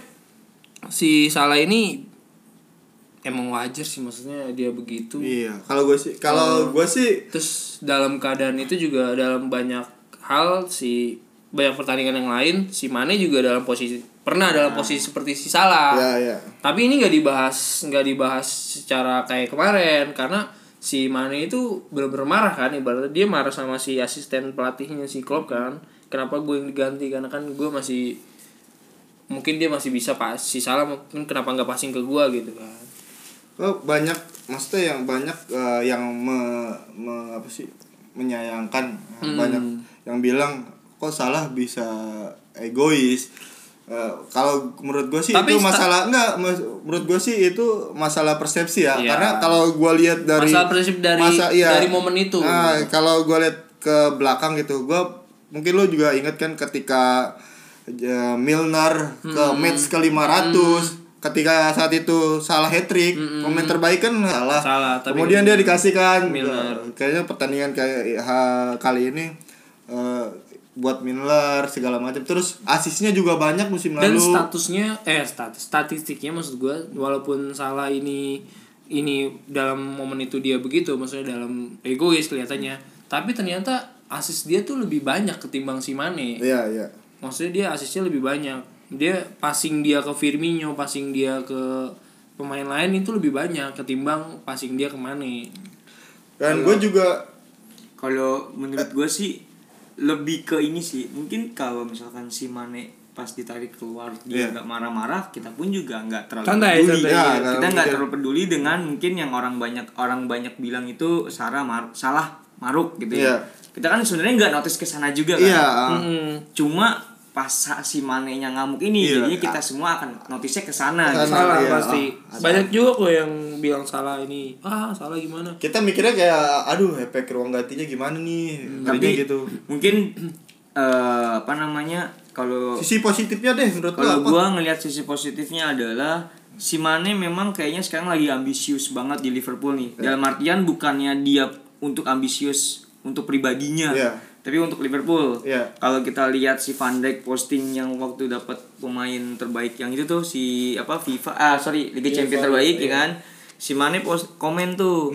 si Salah ini emang wajar sih maksudnya dia begitu. Iya, kalau gue sih kalau gue sih terus dalam keadaan itu juga dalam banyak hal si banyak pertandingan yang lain si Mane juga dalam posisi pernah dalam posisi seperti si Salah. Ya ya. tapi ini nggak dibahas nggak dibahas secara kayak kemarin karena si Mane itu bener-bener marah kan ibaratnya dia marah sama si asisten pelatihnya si Klopp kan. Kenapa gue yang diganti? Karena kan gue masih mungkin dia masih bisa pas si salah mungkin kenapa nggak passing ke gue gitu kan. Oh, banyak maksudnya yang banyak eh, yang me, me- apa sih menyayangkan. Banyak yang bilang kok salah bisa egois Eh, kalau menurut gue sih Tapi itu masalah enggak menurut gue sih itu masalah persepsi ya Iya. karena kalau gue lihat dari Masalah persepsi dari- iya. dari momen itu. nah kalau gue lihat ke belakang gitu gue mungkin lo juga inget kan ketika eh, Milner ke match ke 500 ketika saat itu salah hat trick pemain terbaik kan salah, Salah, tapi- kemudian dia dikasihkan Milner. eh, kayaknya pertandingan kayak kali ini eh, buat Milner segala macam. Terus asisnya juga banyak musim dan lalu. statusnya eh status statistiknya maksud gue walaupun salah ini ini dalam momen itu dia begitu maksudnya dalam egois kelihatannya. Tapi ternyata asis dia tuh lebih banyak ketimbang si Mane. Iya iya. Maksudnya dia asisnya lebih banyak. Dia passing dia ke Firmino passing dia ke pemain lain itu lebih banyak ketimbang passing dia ke Mane. Dan gue juga Kalau menurut gue sih lebih ke ini sih. Mungkin kalau misalkan si Mane pas ditarik keluar dia Iya. nggak marah-marah, kita pun juga nggak terlalu Santai, peduli. santai, iya. kita nggak terlalu peduli dengan mungkin yang orang banyak orang banyak bilang itu Sarah mar salah maruk gitu Iya. ya. Kita kan sebenarnya nggak notice ke sana juga kan. iya Mm-mm. Cuma pas si Mane-nya ngamuk ini Iya. jadinya kita semua akan notice ke sana. Gitu. salah iya, pasti ada. banyak juga kok yang bilang salah ini ah salah gimana kita mikirnya kayak aduh efek ruang gantinya gimana nih Tapi Jadinya gitu mungkin eh, apa namanya kalau sisi positifnya deh menurut Kalau gua ngelihat sisi positifnya adalah si Mane memang kayaknya sekarang lagi ambisius banget di Liverpool nih. Ya. Dalam artian bukannya dia untuk ambisius untuk pribadinya, Iya. Tapi untuk Liverpool. Iya. Kalau kita lihat si Van Dijk posting yang waktu dapat pemain terbaik yang itu tuh si apa FIFA ah sorry Liga Champions terbaik ya kan. Si Mane post komen tuh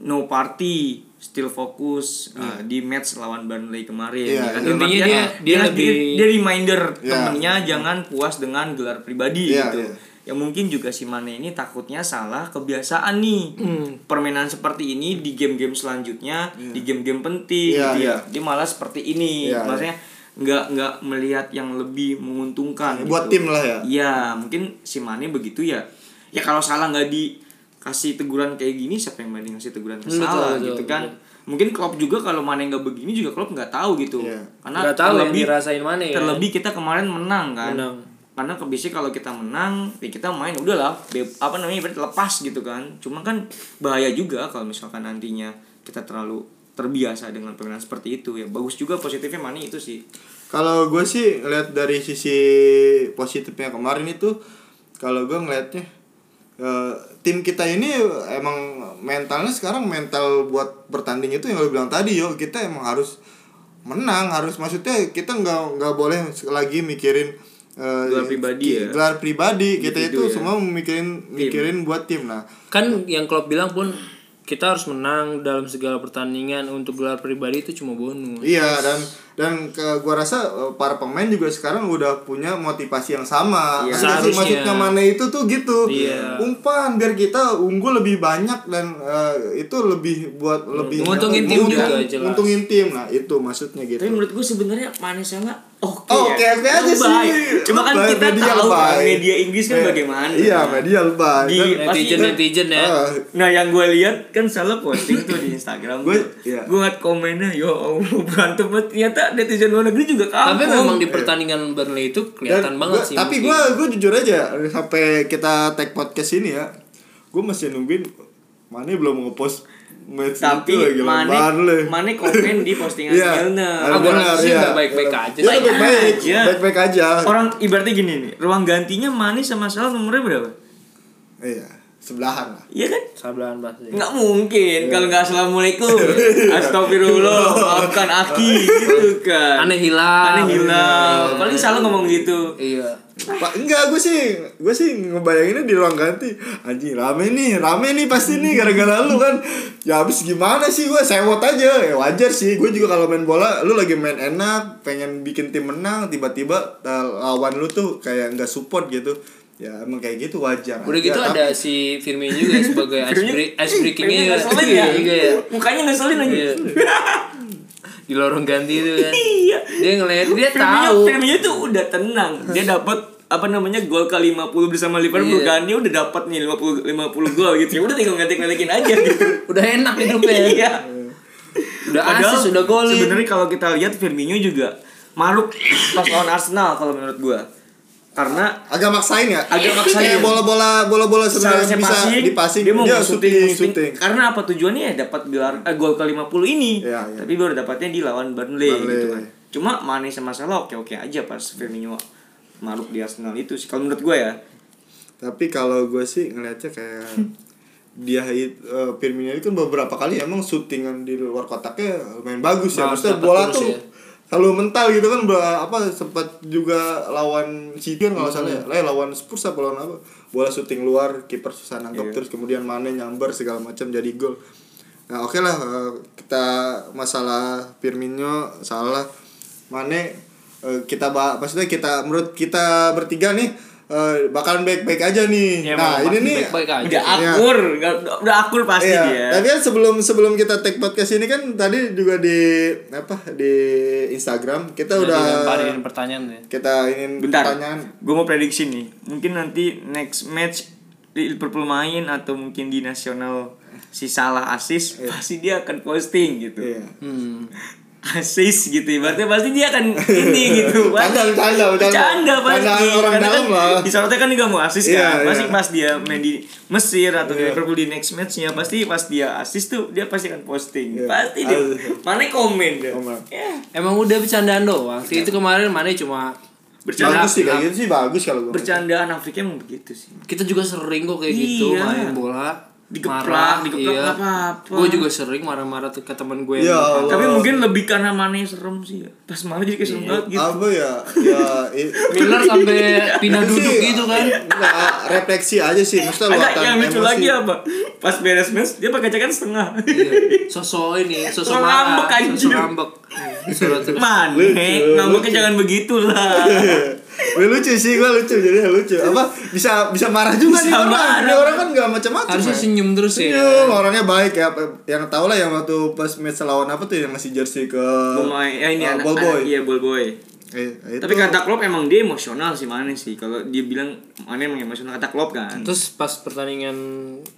no party still fokus uh, di match lawan Burnley kemarin Iya, ya kan? iya. Dalam Intinya dia- dia dia, lebih- dia reminder Iya. temennya jangan puas dengan gelar pribadi Iya, gitu. iya. Ya mungkin juga si Mane ini takutnya salah kebiasaan nih. Hmm. Permainan seperti ini di game-game selanjutnya, di game-game penting gitu ya. iya. Dia malah seperti ini. Iya, Maksudnya nggak nggak melihat yang lebih menguntungkan buat gitu. tim lah ya Iya, mungkin si Mane begitu ya. Ya kalau salah nggak dikasih teguran kayak gini, siapa yang berani ngasih teguran ke Betul, salah betul, gitu kan? Mungkin Klopp juga kalau Mane nggak begini juga Klopp nggak tahu gitu. Iya. Karena nggak tahu yang terlebih- dirasain mana ya terlebih kita kemarin menang kan Menang. Karena biasanya kalau kita menang ya kita main udahlah apa namanya berarti lepas gitu kan. Cuma kan bahaya juga kalau misalkan nantinya kita terlalu terbiasa dengan permainan seperti itu. Ya bagus juga positifnya Mane itu sih. Kalau gue sih ngeliat dari sisi positifnya kemarin itu kalau gue ngeliatnya eh, tim kita ini emang mentalnya sekarang mental buat bertanding itu yang lo bilang tadi yo kita emang harus menang harus maksudnya kita nggak nggak boleh lagi mikirin eh, Gelar pribadi ya. gelar pribadi kita Individu itu ya. semua mikirin mikirin buat tim nah kan yang Klopp bilang pun kita harus menang dalam segala pertandingan untuk gelar pribadi itu cuma bonus Iya dan dan ke gua rasa eh, para pemain juga sekarang udah punya motivasi yang sama. Iya. Nggak sih? Seharusnya. maksudnya mana itu tuh gitu. Iya. Umpan biar kita unggul lebih banyak dan eh, itu lebih buat lebih Nguntungin tim juga, jelas. Nguntungin tim. Nah, itu maksudnya gitu. tapi menurut gue sebenarnya Mane salah oke Oh, ya. oke, oke aja sih. Cuma kan Lebay, kita media tahu kan lebay. media Inggris kan Me- bagaimana Iya, media lebay. Di- pasti netizen kan- netizen ya Ah, Nah yang gue lihat kan salah posting tuh di (laughs) Instagram Gue- iya. Gue ngeliat komennya ya Allah (laughs) berantem banget ternyata netizen luar negeri juga kampung. tapi memang di pertandingan Burnley itu kelihatan Dan banget gua- sih Tapi gue gue jujur aja sampai kita take podcast ini ya, gue masih nungguin mana belum ngepost match tapi itu lagi lawan Mane Burnley. Mane komen di postingan (laughs) Iya. Milner. Gua benar, sih iya. nggak baik-baik aja Dia sih. baik-baik, Iya. baik-baik aja. Orang ibaratnya gini nih, ruang gantinya Mane sama Salah nomornya berapa? Iya, sebelahan lah. Iya kan? sablahan pasti Nggak mungkin Iya. kalau nggak assalamualaikum. (laughs) Astagfirullah, maafkan Aki gitu kan. aneh hilang Aneh hilang. Paling salah ngomong gitu. iya Pak, enggak gue sih, gue sih ngebayanginnya di ruang ganti. Anjing rame nih, rame nih pasti nih gara-gara lu kan. Ya habis gimana sih gue sewot aja. Ya wajar sih, gue juga kalau main bola lu lagi main enak, pengen bikin tim menang, tiba-tiba uh, lawan lu tuh kayak nggak support gitu. Ya emang kayak gitu wajar Udah aja, gitu tapi- ada si Firmino juga sebagai (laughs) ice, break, ice breakingnya Iya, ya. juga ya. Mukanya ngeselin aja. Iya. (laughs) Di lorong ganti itu kan. Iya. Dia ngeliat dia Firmino, tahu. Firmino tuh udah tenang. Dia dapat apa namanya gol ke 50 bersama Liverpool Iya. kan dia udah dapat nih 50 50 gol gitu. Ya udah tinggal ngetik-ngetikin aja gitu. (laughs) Udah enak hidupnya. Iya. Udah asis, udah golin. Sebenarnya kalau kita lihat Firmino juga maruk pas lawan Arsenal kalau menurut gua. Karena agak maksain ya Agak maksain. kayak bola-bola bola-bola sebenarnya seharusnya bisa passing, dipasing dia mau dia shooting, shooting shooting. shooting Karena apa tujuannya ya dapat gelar eh, gol ke 50 ini. Iya, iya. Tapi baru dapatnya di lawan Burnley, Burnley. gitu kan. Cuma Mane sama Salah oke-oke aja pas Firmino maruk di Arsenal itu sih kalau menurut gua ya. tapi kalau gue sih ngeliatnya kayak (laughs) dia it- eh, Firmino itu kan beberapa kali emang syutingan di luar kotaknya main bagus ya maksudnya bola tuh ya. Selalu mental gitu kan ber- apa sempat juga lawan City kan kalau salah ya? Lah lawan Spurs apa lawan apa? Bola syuting luar kiper susah nangkep Iya. terus kemudian Mane nyamber segala macam jadi gol. Nah oke lah eh, kita masalah Firmino salah. Mane eh, kita bah maksudnya kita menurut kita bertiga nih eh, bakalan baik-baik aja nih Ya, nah emang ini nih baik-baik aja. Udah Iya. akur, nggak- udah akur pasti Iya, dia. tapi kan sebelum sebelum kita take podcast ini kan tadi juga di apa di Instagram kita Udah udah dilemparin pertanyaan ya. kita ingin Bentar, pertanyaan gue mau prediksi nih. Mungkin nanti next match di Liverpool main atau mungkin di nasional si salah asis pasti dia akan posting gitu. Iya. Hmm. Asis gitu ibaratnya pasti dia akan ini gitu. (laughs) Bercanda, bercanda, bercanda. Bercanda pasti. Orang Karena dalam kan lah. Disorotnya kan dia mau asis Iya, kan. Pasti iya. pas dia main di Mesir atau di Iya. Liverpool di next matchnya pasti pas dia asis tuh dia pasti akan posting. Iya. Pasti dia. Mana komen dia. Komen. Ya. Emang udah bercandaan doang. Sih itu kemarin mana cuma Bercanda. bagus sih kayak gitu sih bagus kalau gue Bercandaan Afrika emang begitu sih. kita juga sering kok kayak gitu Iya. main bola Digeplak, marah, digeplak iya. nggak apa-apa. gue juga sering marah-marah tuh ke teman gue Ya yang-. Tapi mungkin lebih karena mana serem sih ya. Pas mana jadi kayak serem banget gitu. apa ya ya Miller sampai (laughs) pindah duduk sih, gitu kan nggak, refleksi aja sih maksudnya Ada luapan yang lucu emosi. lagi apa? Pas beres match dia pakai jaket setengah. Iya. (laughs) sosok ini sosok marah ngambek, anjir. sosok ngambek. Mane, Lucu, ngambeknya jangan begitulah. (laughs) Gue lucu sih, gue lucu jadi lucu. Apa bisa bisa marah juga Bisa nih orang. marah. Ini orang kan gak macam-macam. harusnya ya. senyum terus ya Senyum, orangnya baik ya. Yang tau lah yang waktu pas match lawan apa tuh yang ngasih jersey ke ya ini uh, anak, ball boy. anak- iya ball boy. Eh, itu. Tapi kata Klopp emang dia emosional sih Mane sih. Kalau dia bilang Mane emang emosional kata Klopp kan. terus pas pertandingan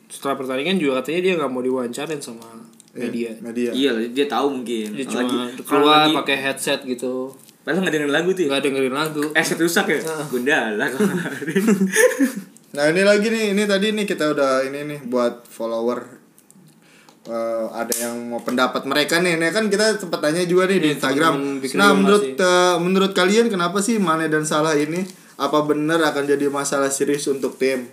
setelah pertandingan juga katanya dia nggak mau diwawancarin sama media media. Iya dia tahu mungkin. dia cuma kalau keluar lagi- pakai headset gitu Padahal nggak dengerin lagu tuh ya. dengerin lagu Eh, set rusak ya? Gundala kemarin. (laughs) Nah ini lagi nih, ini tadi nih kita udah ini nih buat follower Eh, ada yang mau pendapat mereka nih, nah kan kita sempat tanya juga nih di Iya, Instagram. Nah menurut eh, menurut kalian kenapa sih Mane dan Salah ini apa benar akan jadi masalah serius untuk tim?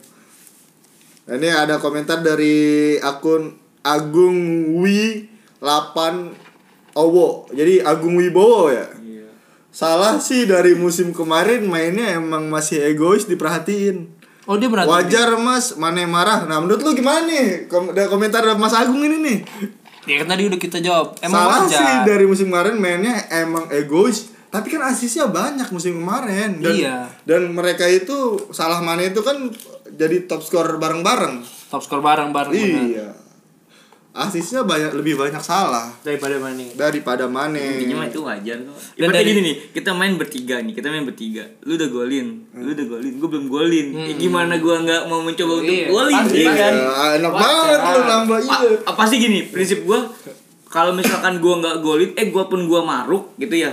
Nah, ini ada komentar dari akun Agung Wi 8 Owo. Jadi Agung Wibowo ya. Iya. Salah sih dari musim kemarin mainnya emang masih egois diperhatiin. oh dia berarti Wajar mas, mana yang marah. Nah menurut lu gimana nih? Kom komentar dari Mas Agung ini nih. ya kan tadi udah kita jawab emang Salah wajar sih dari musim kemarin mainnya emang egois. Tapi kan asisnya banyak musim kemarin. Dan, Iya. Dan mereka itu salah mana itu kan jadi top scorer bareng-bareng. top skor bareng bareng benar. Iya. Asisnya banyak lebih banyak salah daripada mana daripada Mane. Intinya mah itu wajar kok. Dan gini nih, kita main bertiga nih, kita main bertiga. Lu udah golin, lu udah golin, gue belum golin. Ya, gimana gua nggak mau mencoba untuk Iya, golin pasti iya kan? Ya, enak banget lu nambah Pa- ide. apa sih gini, prinsip gua kalau misalkan gua nggak golin, eh gua pun gua maruk gitu ya.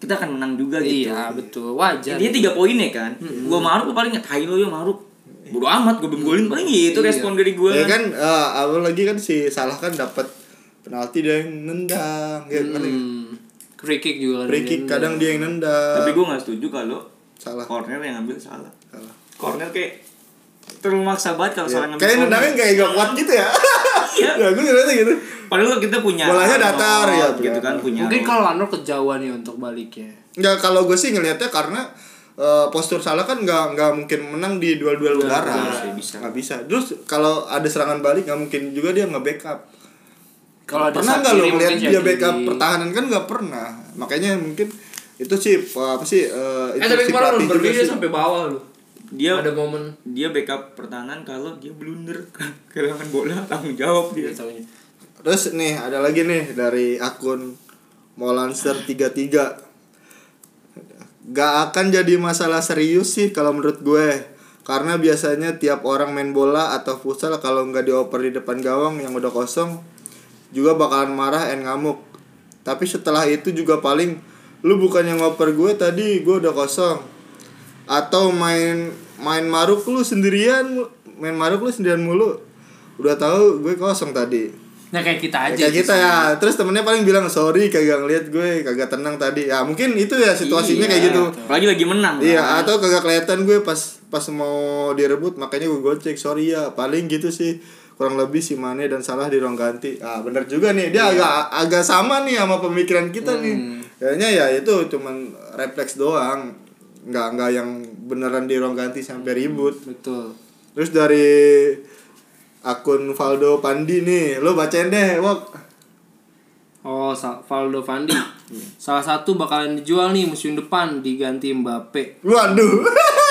Kita akan menang juga gitu. iya betul wajar Dia tiga poin ya kan. Gua maruk gua paling tai lo ya maruk. Bodo amat gua belum golin paling gitu Iya. respon dari gua. Ya kan eh, awal lagi kan si Salah kan dapat penalti dia yang nendang, ya kan? hmm. free kick juga Free kick kadang dia yang nendang. Tapi gua nggak setuju kalau Salah. corner yang ngambil salah. Salah. Corner kayak terlalu maksa banget kalau Ya, salah ngambil Kayak nendangnya kayak gak kuat gitu ya. (laughs) Iya. ya gue ngeliatnya gitu. Padahal kita punya Bolanya datar, ya, gitu kan punya. mungkin kalau Arnold kejauhan nih untuk baliknya Enggak kalau gue sih ngelihatnya karena eh, postur Salah kan nggak nggak mungkin menang di duel-duel udara. bisa, bisa. Nggak bisa. Terus kalau ada serangan balik nggak mungkin juga dia nge backup. kalau ada pernah nggak lo ngeliat dia jadi- backup pertahanan kan nggak pernah. Makanya mungkin itu sih apa sih eh, eh tapi kemarin sih. sampai bawah lu dia ada momen dia backup pertahanan kalau dia blunder kehilangan bola tanggung jawab dia taunya. Terus nih ada lagi nih dari akun Molanster 33 Gak akan jadi masalah serius sih kalau menurut gue. Karena biasanya tiap orang main bola atau futsal kalau nggak dioper di depan gawang yang udah kosong Juga bakalan marah and ngamuk. Tapi setelah itu juga paling Lu bukannya ngoper gue tadi gue udah kosong. Atau main main maruk lu sendirian Main maruk lu sendirian mulu. Udah tahu gue kosong tadi Nah kayak kita aja. Ya, kayak kita ya. Terus temennya paling bilang sorry kagak ngeliat gue kagak tenang tadi. Ya mungkin itu ya situasinya kayak gitu. apalagi lagi menang iya kan. atau kagak kelihatan gue pas pas mau direbut makanya gue gocek sorry ya. Paling gitu sih kurang lebih si Mane dan salah di ruang ganti. Ah bener juga nih. Dia agak agak sama nih sama pemikiran kita nih. Kayaknya ya itu cuman refleks doang. Nggak nggak yang beneran di ruang ganti sampai ribut. Betul. terus dari akun Valdo Pandi nih lo bacain deh wok Oh, Valdo Fandi. Salah satu bakalan dijual nih musim depan diganti Mbappe. Waduh.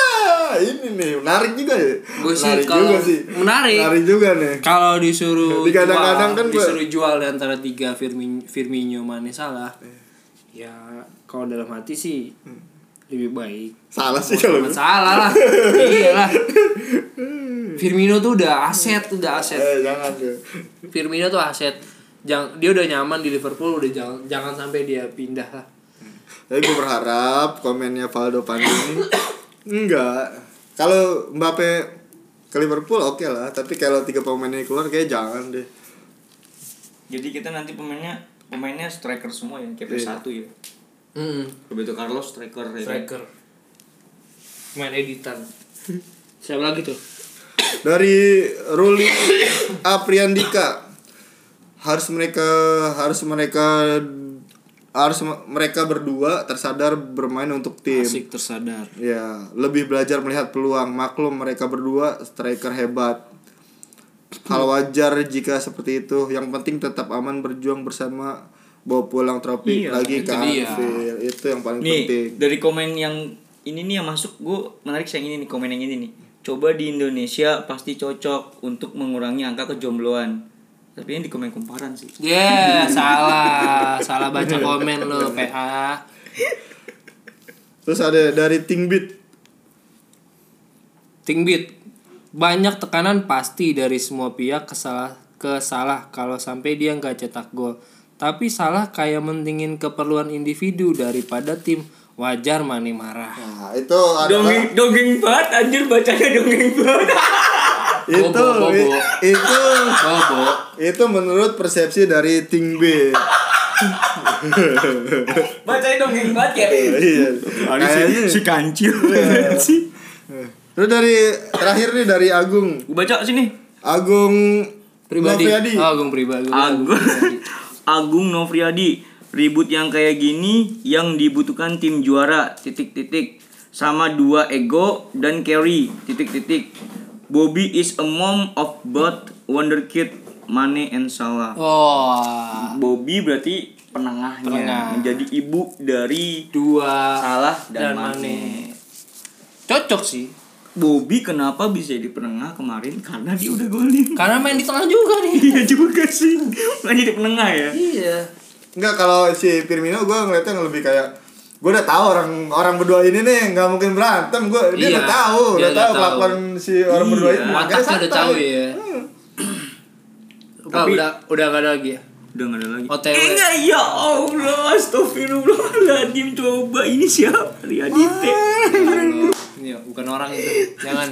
(laughs) ini nih menarik juga ya. Gua sih menarik kalau- juga sih. menarik. Menarik juga nih. Kalau disuruh Di kadang-kadang jual, kan gua- disuruh jual di antara tiga Firmino, Firmino Mane salah. Ya kalau dalam hati sih lebih baik. Salah sih kalau. Salah lah. (laughs) Iyalah. Firmino tuh udah aset, udah aset. Eh jangan ya. Firmino tuh aset. Jangan dia udah nyaman di Liverpool, udah jangan jangan sampai dia pindah lah. Tapi gue berharap komennya Valdo Pandi ini enggak. Kalau Mbappe ke Liverpool oke lah, tapi kalau tiga pemain ini keluar kayak jangan deh. jadi kita nanti pemainnya pemainnya striker semua ya kayak Iya. satu ya Mm Roberto Carlos striker ya kan? Striker. Main editan. (laughs) Siapa lagi tuh? Dari Ruli Apriandika harus mereka harus mereka harus me- mereka berdua tersadar bermain untuk tim. Asik tersadar. Ya, lebih belajar melihat peluang. Maklum mereka berdua striker hebat. Hal wajar jika seperti itu. Yang penting tetap aman berjuang bersama bawa pulang trofi Iya, lagi ke. Anfield. Itu yang paling nih penting. dari komen yang ini nih yang masuk gue menarik yang ini nih komen yang ini nih coba di Indonesia pasti cocok untuk mengurangi angka kejombloan tapi yang di komen kumparan sih Ya, (laughs) salah. Salah baca komen lo, PA. Terus ada dari Tingbit. Tingbit. Banyak tekanan pasti dari semua pihak kesalah ke salah kalau sampai dia nggak cetak gol. Tapi salah kayak mentingin keperluan individu daripada tim. Wajar Mane marah. Nah, itu adalah dongeng dongeng banget anjir bacanya dongeng banget (laughs) itu Bobo, bobo. itu Bobo. itu menurut persepsi dari Tingbit. bacanya dongeng banget ya Iya. Kayaknya. si kancil (laughs) sih Terus dari terakhir nih dari Agung. baca sini Agung Pribadi. Noviadi. Oh, Agung pribadi. Agung Agung Novriadi ribut yang kayak gini yang dibutuhkan tim juara titik titik sama dua ego dan carry titik titik Bobby is a mom of both wonderkid Mane and Salah Wah. Bobby berarti penengahnya Penengah. menjadi ibu dari Dua Salah dan, Dan Mane. Mane. cocok sih. Bobby kenapa bisa di penengah kemarin? Karena dia udah golin. Karena main di tengah juga nih. iya juga sih. Main di penengah ya? Iya. Enggak kalau si Firmino gue ngeliatnya lebih kayak gue udah tahu orang orang berdua ini nih nggak mungkin berantem. Gue dia Iya, udah tahu dia udah udah tahu kelakuan si orang Iya. berdua ini. Makanya Wataknya udah tahu ya. Udah, Tapi- udah udah gak ada lagi ya. udah gak ada lagi. OTW. Eh, enggak ya Allah Astagfirullahaladzim. Coba ini siapa Riadite Iya, bukan orang itu. Jangan.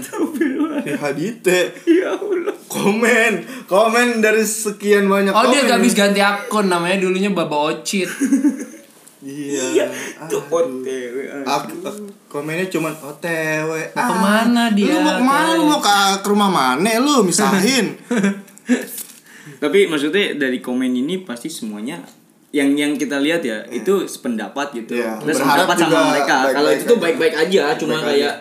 Ya, Hadite. Ya Allah. Komen. Komen dari sekian banyak Oh komen dia gak habis ganti akun namanya dulunya Baba Ocit. iya. Iya Itu OTW Aku, komennya cuman OTW. Mau ke mana dia? lu mau ke mana? Lu mau ke, ke rumah mana lu? Misahin. (laughs) Tapi maksudnya dari komen ini Pasti semuanya yang yang kita lihat ya itu sependapat gitu. Iya, kita berharap sependapat sama juga mereka. Kalau itu tuh baik-baik aja cuma Baik-baik kayak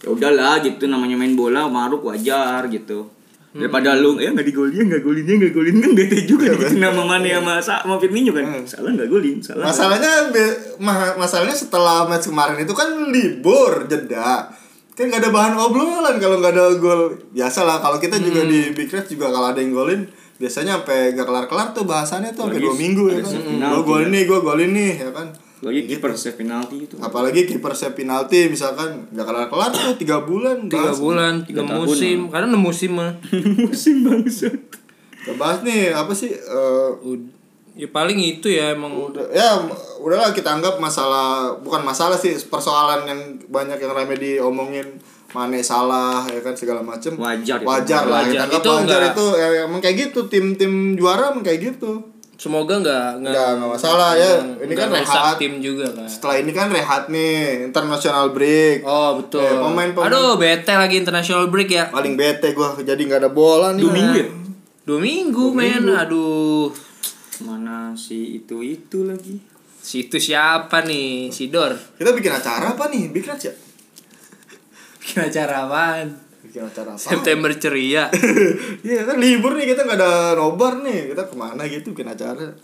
ya udahlah gitu namanya main bola maruk wajar gitu. Daripada lu ya nggak digolin nggak golin dia nggak golin kan bete juga gitu nama Mane sama Sa- sama Firmino kan. Salah nggak golin salah. Masalahnya be- ma- masalahnya setelah match kemarin itu kan libur jeda. Kan nggak ada bahan obrolan kalau nggak ada gol. Biasa lah kalau kita juga di Big Red juga kalau ada yang golin biasanya sampai gak kelar kelar tuh bahasannya tuh sampai dua minggu ya kan? gue gol ya. ini gue gol ini ya kan? Lagi kiper save penalti itu apalagi kiper save penalti misalkan gak kelar kelar tuh tiga bulan tiga bahas. bulan Tiga enam tahun, musim. Karena enam musim mah. (laughs) Musim bangsat. Kita bahas nih apa sih eh, Ud- ya paling itu ya emang. udah ya udahlah kita anggap masalah bukan masalah sih persoalan yang banyak yang rame diomongin Mane salah ya kan segala macem. Wajar itu. wajar lah Wajar. kita anggap Itu wajar enggak- itu ya, emang kayak gitu tim tim juara emang kayak gitu. Semoga nggak Nggak, nggak masalah ya. Ini kan rehat. tim juga kan setelah ini kan rehat nih international break. Oh betul. Ya, pemain-pemain- aduh bete lagi international break ya. Paling bete gua jadi nggak ada bola nih. Dua minggu ya? Dua minggu men. aduh. Mana si itu itu lagi? Situ siapa nih? Sidor kita bikin acara apa nih? Big Reds ya bikin acara apaan? Bikin acara apa September ceria. (laughs) Iya kan libur nih kita nggak ada nobar nih. Kita ke mana gitu bikin acara.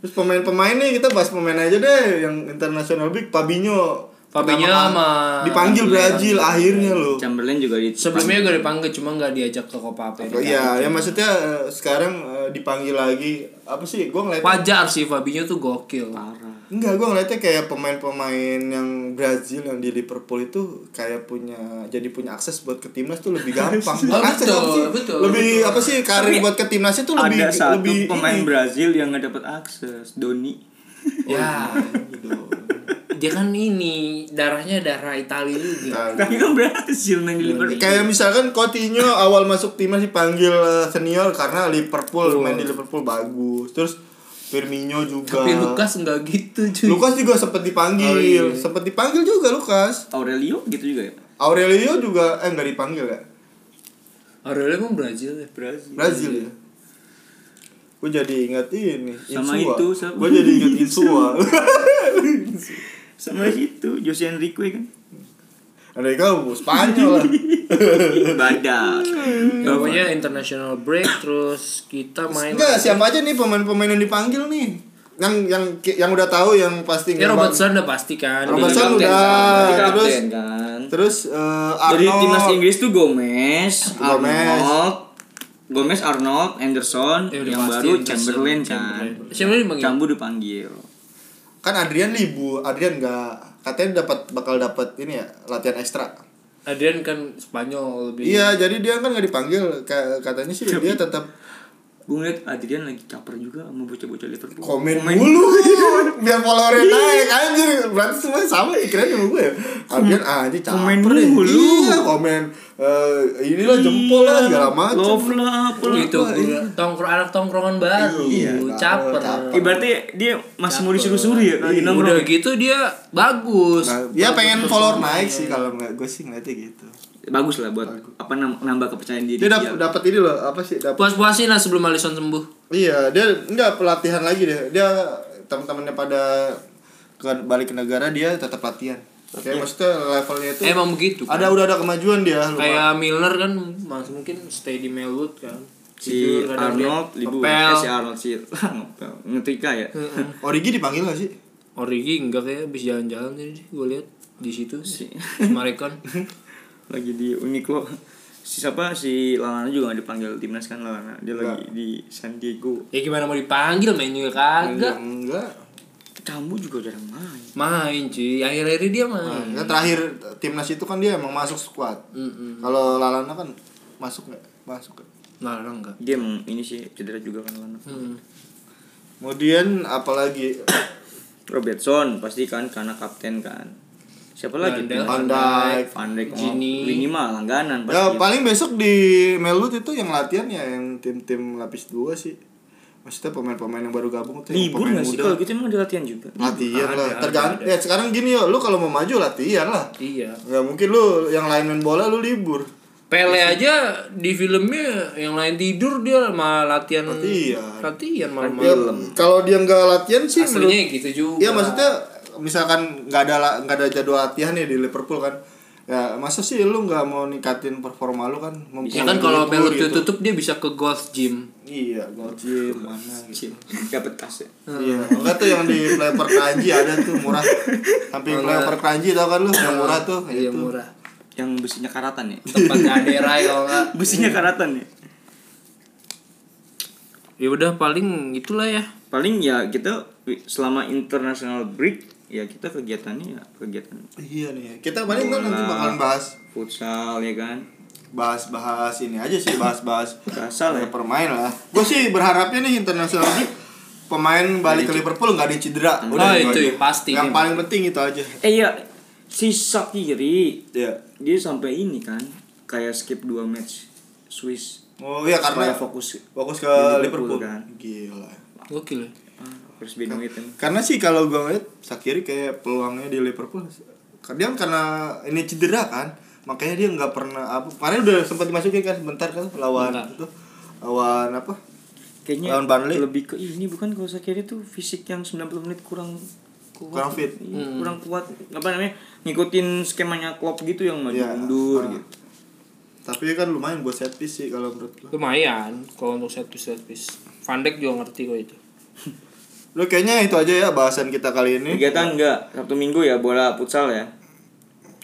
Terus pemain-pemain nih kita bahas pemain aja deh yang international big Fabinho. Fabinho sama kali dipanggil Brazil akhirnya loh. Chamberlain juga di sebelumnya gue dipanggil cuma nggak diajak ke Copa America. Iya, ya maksudnya eh, sekarang eh, dipanggil lagi apa sih? Gue ngeliat wajar sih Fabinho tuh gokil. Parah Enggak, gue ngeliatnya kayak pemain-pemain yang Brazil yang di Liverpool itu kayak punya jadi punya akses buat ke timnas tuh lebih gampang. (laughs) Bukan Oh, akses betul, apa sih? betul, lebih betul. apa sih karir buat ke timnas itu lebih ada satu lebih pemain ini. Brazil yang nggak dapat akses Doni ya dia kan ini darahnya darah Italia juga tapi kan Brazil main di Liverpool Kayak misalkan Coutinho awal masuk timnas dipanggil eh, senior karena Liverpool main di Liverpool bagus. Terus Firmino juga. tapi Lukas nggak gitu cuy Lukas juga sempat dipanggil, Oh, iya. sempat dipanggil juga Lukas. Aurelio gitu juga ya Aurelio juga eh nggak dipanggil ya? Aurelio emang Brazil ya Brazil Brazil ya. Gue jadi ingat ini Sama Insua. itu, sama- Gue jadi ingat Insua. (laughs) sama itu Jose Enrique kan Ada kau Spanyol lah. (laughs) badak pokoknya international break terus kita main Enggak, siapa aja nih pemain-pemain yang dipanggil nih? Yang yang yang udah tahu yang pasti ya Robertson udah pasti kan Robertson Jadi udah. Jadi terus- kapten kan Terus eh, Dari Arnold. timnas Inggris tuh Gomez, Gomez. Arnold, Gomez, Arnold, Anderson, Ya, yang pasti baru Chamberlain kan. Chamberlain. Chamberlain dipanggil? Cambu dipanggil. Kan Adrian libur, Adrian nggak katanya dapat bakal dapat ini ya latihan ekstra. Adrian kan Spanyol lebih Iya, jadi dia kan nggak dipanggil. Ka- Katanya sih dia tetap Gue ngeliat Adrian lagi caper juga sama bocah-bocah Liverpool. komen dulu (laughs) biar followernya naik anjir. Berarti semua sama sih keren sama gue ya? Adrian ah, anjir caper Komen deh. mulu. iya komen eh, inilah jempol lah segala macam Love lah apa lah. itu gua tongkrong anak tongkrongan baru. Iya, caper. caper. Ibaratnya dia masih mau disuruh-suruh ya lagi udah gitu dia bagus. Nah, dia pengen follower naik sih kalau gue sih ngeliatnya gitu Bagus lah buat apa nam- nambah kepercayaan diri. dia dia. dapat dapat ini loh apa sih dapat puas-puasin lah sebelum Alisson sembuh. Iya dia enggak pelatihan lagi deh. Dia teman-temannya pada ke balik ke negara dia tetap latihan. Kayak maksudnya levelnya itu emang begitu kan? ada udah ada kemajuan dia lupa. kayak Milner kan masih mungkin stay di Melwood kan. Si dia Arnold libur eh, si Arnold si (laughs) ngepel. Ngetrika ya? (laughs) Origi dipanggil gak sih? Origi enggak kayak habis jalan-jalan tadi gue lihat di situ. Si- Marekon (laughs) lagi di Uniqlo si siapa? Si Lalana juga gak dipanggil timnas kan Lalana? Dia lagi di San Diego. Ya gimana mau dipanggil main juga kagak? Enggak. Kamu juga jarang main. Main cuy. Akhir-akhir dia main. Kan terakhir timnas itu kan dia emang masuk squad. Mm-mm. Kalau Lalana kan masuk nggak? Masuk. nggak? larang enggak dia emang ini sih cedera juga kan Lalana. Hmm. Kemudian apalagi? Robertson pasti kan karena kapten kan siapa lagi Van Dijk. Van Dijk. Van Dijk Gini. Gini mah langganan Ya paling besok di Melwood itu yang latihan ya yang tim-tim lapis dua sih. Maksudnya pemain-pemain yang baru gabung tuh yang libur pemain nggak sih kalau gitu emang ada latihan juga Latihan Ada, lah. Tergantung. Ya sekarang gini yo, lu kalau mau maju latihan lah. iya Nggak mungkin lu yang lain main bola lu libur. Pele aja di filmnya yang lain tidur dia malah latihan Latihan. latihan malah Ya, malam kalau dia nggak latihan sih menurut aslinya gitu juga Iya maksudnya misalkan nggak ada nggak ada jadwal latihan ya di Liverpool kan ya masa sih lu nggak mau ningkatin performa lu kan? Ya kan kalau Melwood gitu. tutup dia bisa ke golf gym. Iya gold gym mana gitu. Dapat tas ya? Iya enggak tuh yang di Playper Kranji ada tuh murah. Samping Playper Kranji tau kan lu yang murah tuh iya itu. murah. Yang besinya karatan ya? (laughs) Tempatnya Adera kalau nggak. Besinya karatan ya? Ya udah paling itulah ya. Paling ya kita selama international break ya kita kegiatannya ya kegiatan Iya nih. Kita paling kan nanti bakalan bahas futsal ya kan bahas-bahas ini aja sih bahas-bahas Basal ya. permain lah. Gue sih berharapnya nih international league pemain balik ke Liverpool nggak ada cedera. Oh, itu itu ya, pasti. Yang paling penting itu aja. eh ya si Sakiri Ya. dia sampai ini kan kayak skip dua match Swiss Oh iya karena fokus fokus ke Liverpool, Liverpool, kan. Gila. gokil ya ah, harus waiting Karena sih kalau gue ngeliat Sakiri kayak peluangnya di Liverpool dia kan karena ini cedera kan makanya dia nggak pernah apa kemarin udah sempat dimasukin kan sebentar kan lawan Bentar. itu lawan apa kayaknya Lawan Burnley. lebih ke ini bukan kalau Sakiri tuh fisik yang 90 menit kurang kuat Kurang fit. Iya, kurang kuat apa namanya ngikutin skemanya Klopp gitu yang maju Iya. mundur Ah. gitu tapi kan lumayan buat set piece sih kalau menurut lo lumayan kalau untuk set piece set piece Van Dijk juga ngerti kok itu (laughs) lo kayaknya itu aja ya bahasan kita kali ini. Kegiatan enggak Sabtu Minggu ya bola futsal ya?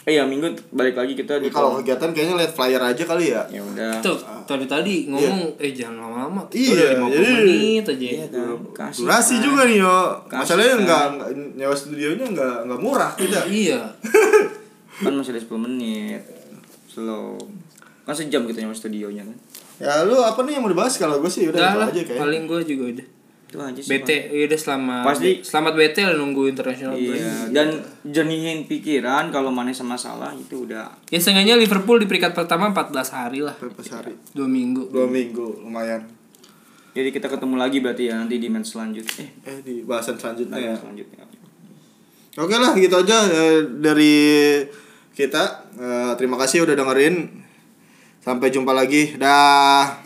Eh ya Minggu balik lagi kita di kalau kegiatan kayaknya lihat flyer aja kali ya. Ya udah. Tuh tadi tadi ngomong eh jangan lama-lama. Iya, udah 50 jadi- menit aja. Iya kan, kasih durasi kan. juga nih yo. Kasih masalahnya kan. nggak nggak- nyewa studionya nggak nggak murah kita. (clears throat) Iya. (clears throat) Kan masih ada 10 menit. Slow. Kan sejam kita nyawa studionya kan. Ya lu apa nih yang mau dibahas? Kalau gue sih udah udah itu lah aja kayak paling gue juga udah itu aja sih BT ya udah selamat Pasti- selamat BT lah nunggu international break Iya, dan jernihin pikiran kalau mana sama salah itu udah ya seenggaknya Liverpool di peringkat pertama 14 hari lah. Berapa hari dua minggu. Dua minggu lumayan. Jadi kita ketemu lagi berarti ya nanti di match selanjutnya. Eh eh di bahasan selanjutnya ya. Selanjutnya oke lah gitu aja eh, dari kita. Eh, terima kasih udah dengerin. Sampai jumpa lagi. Dah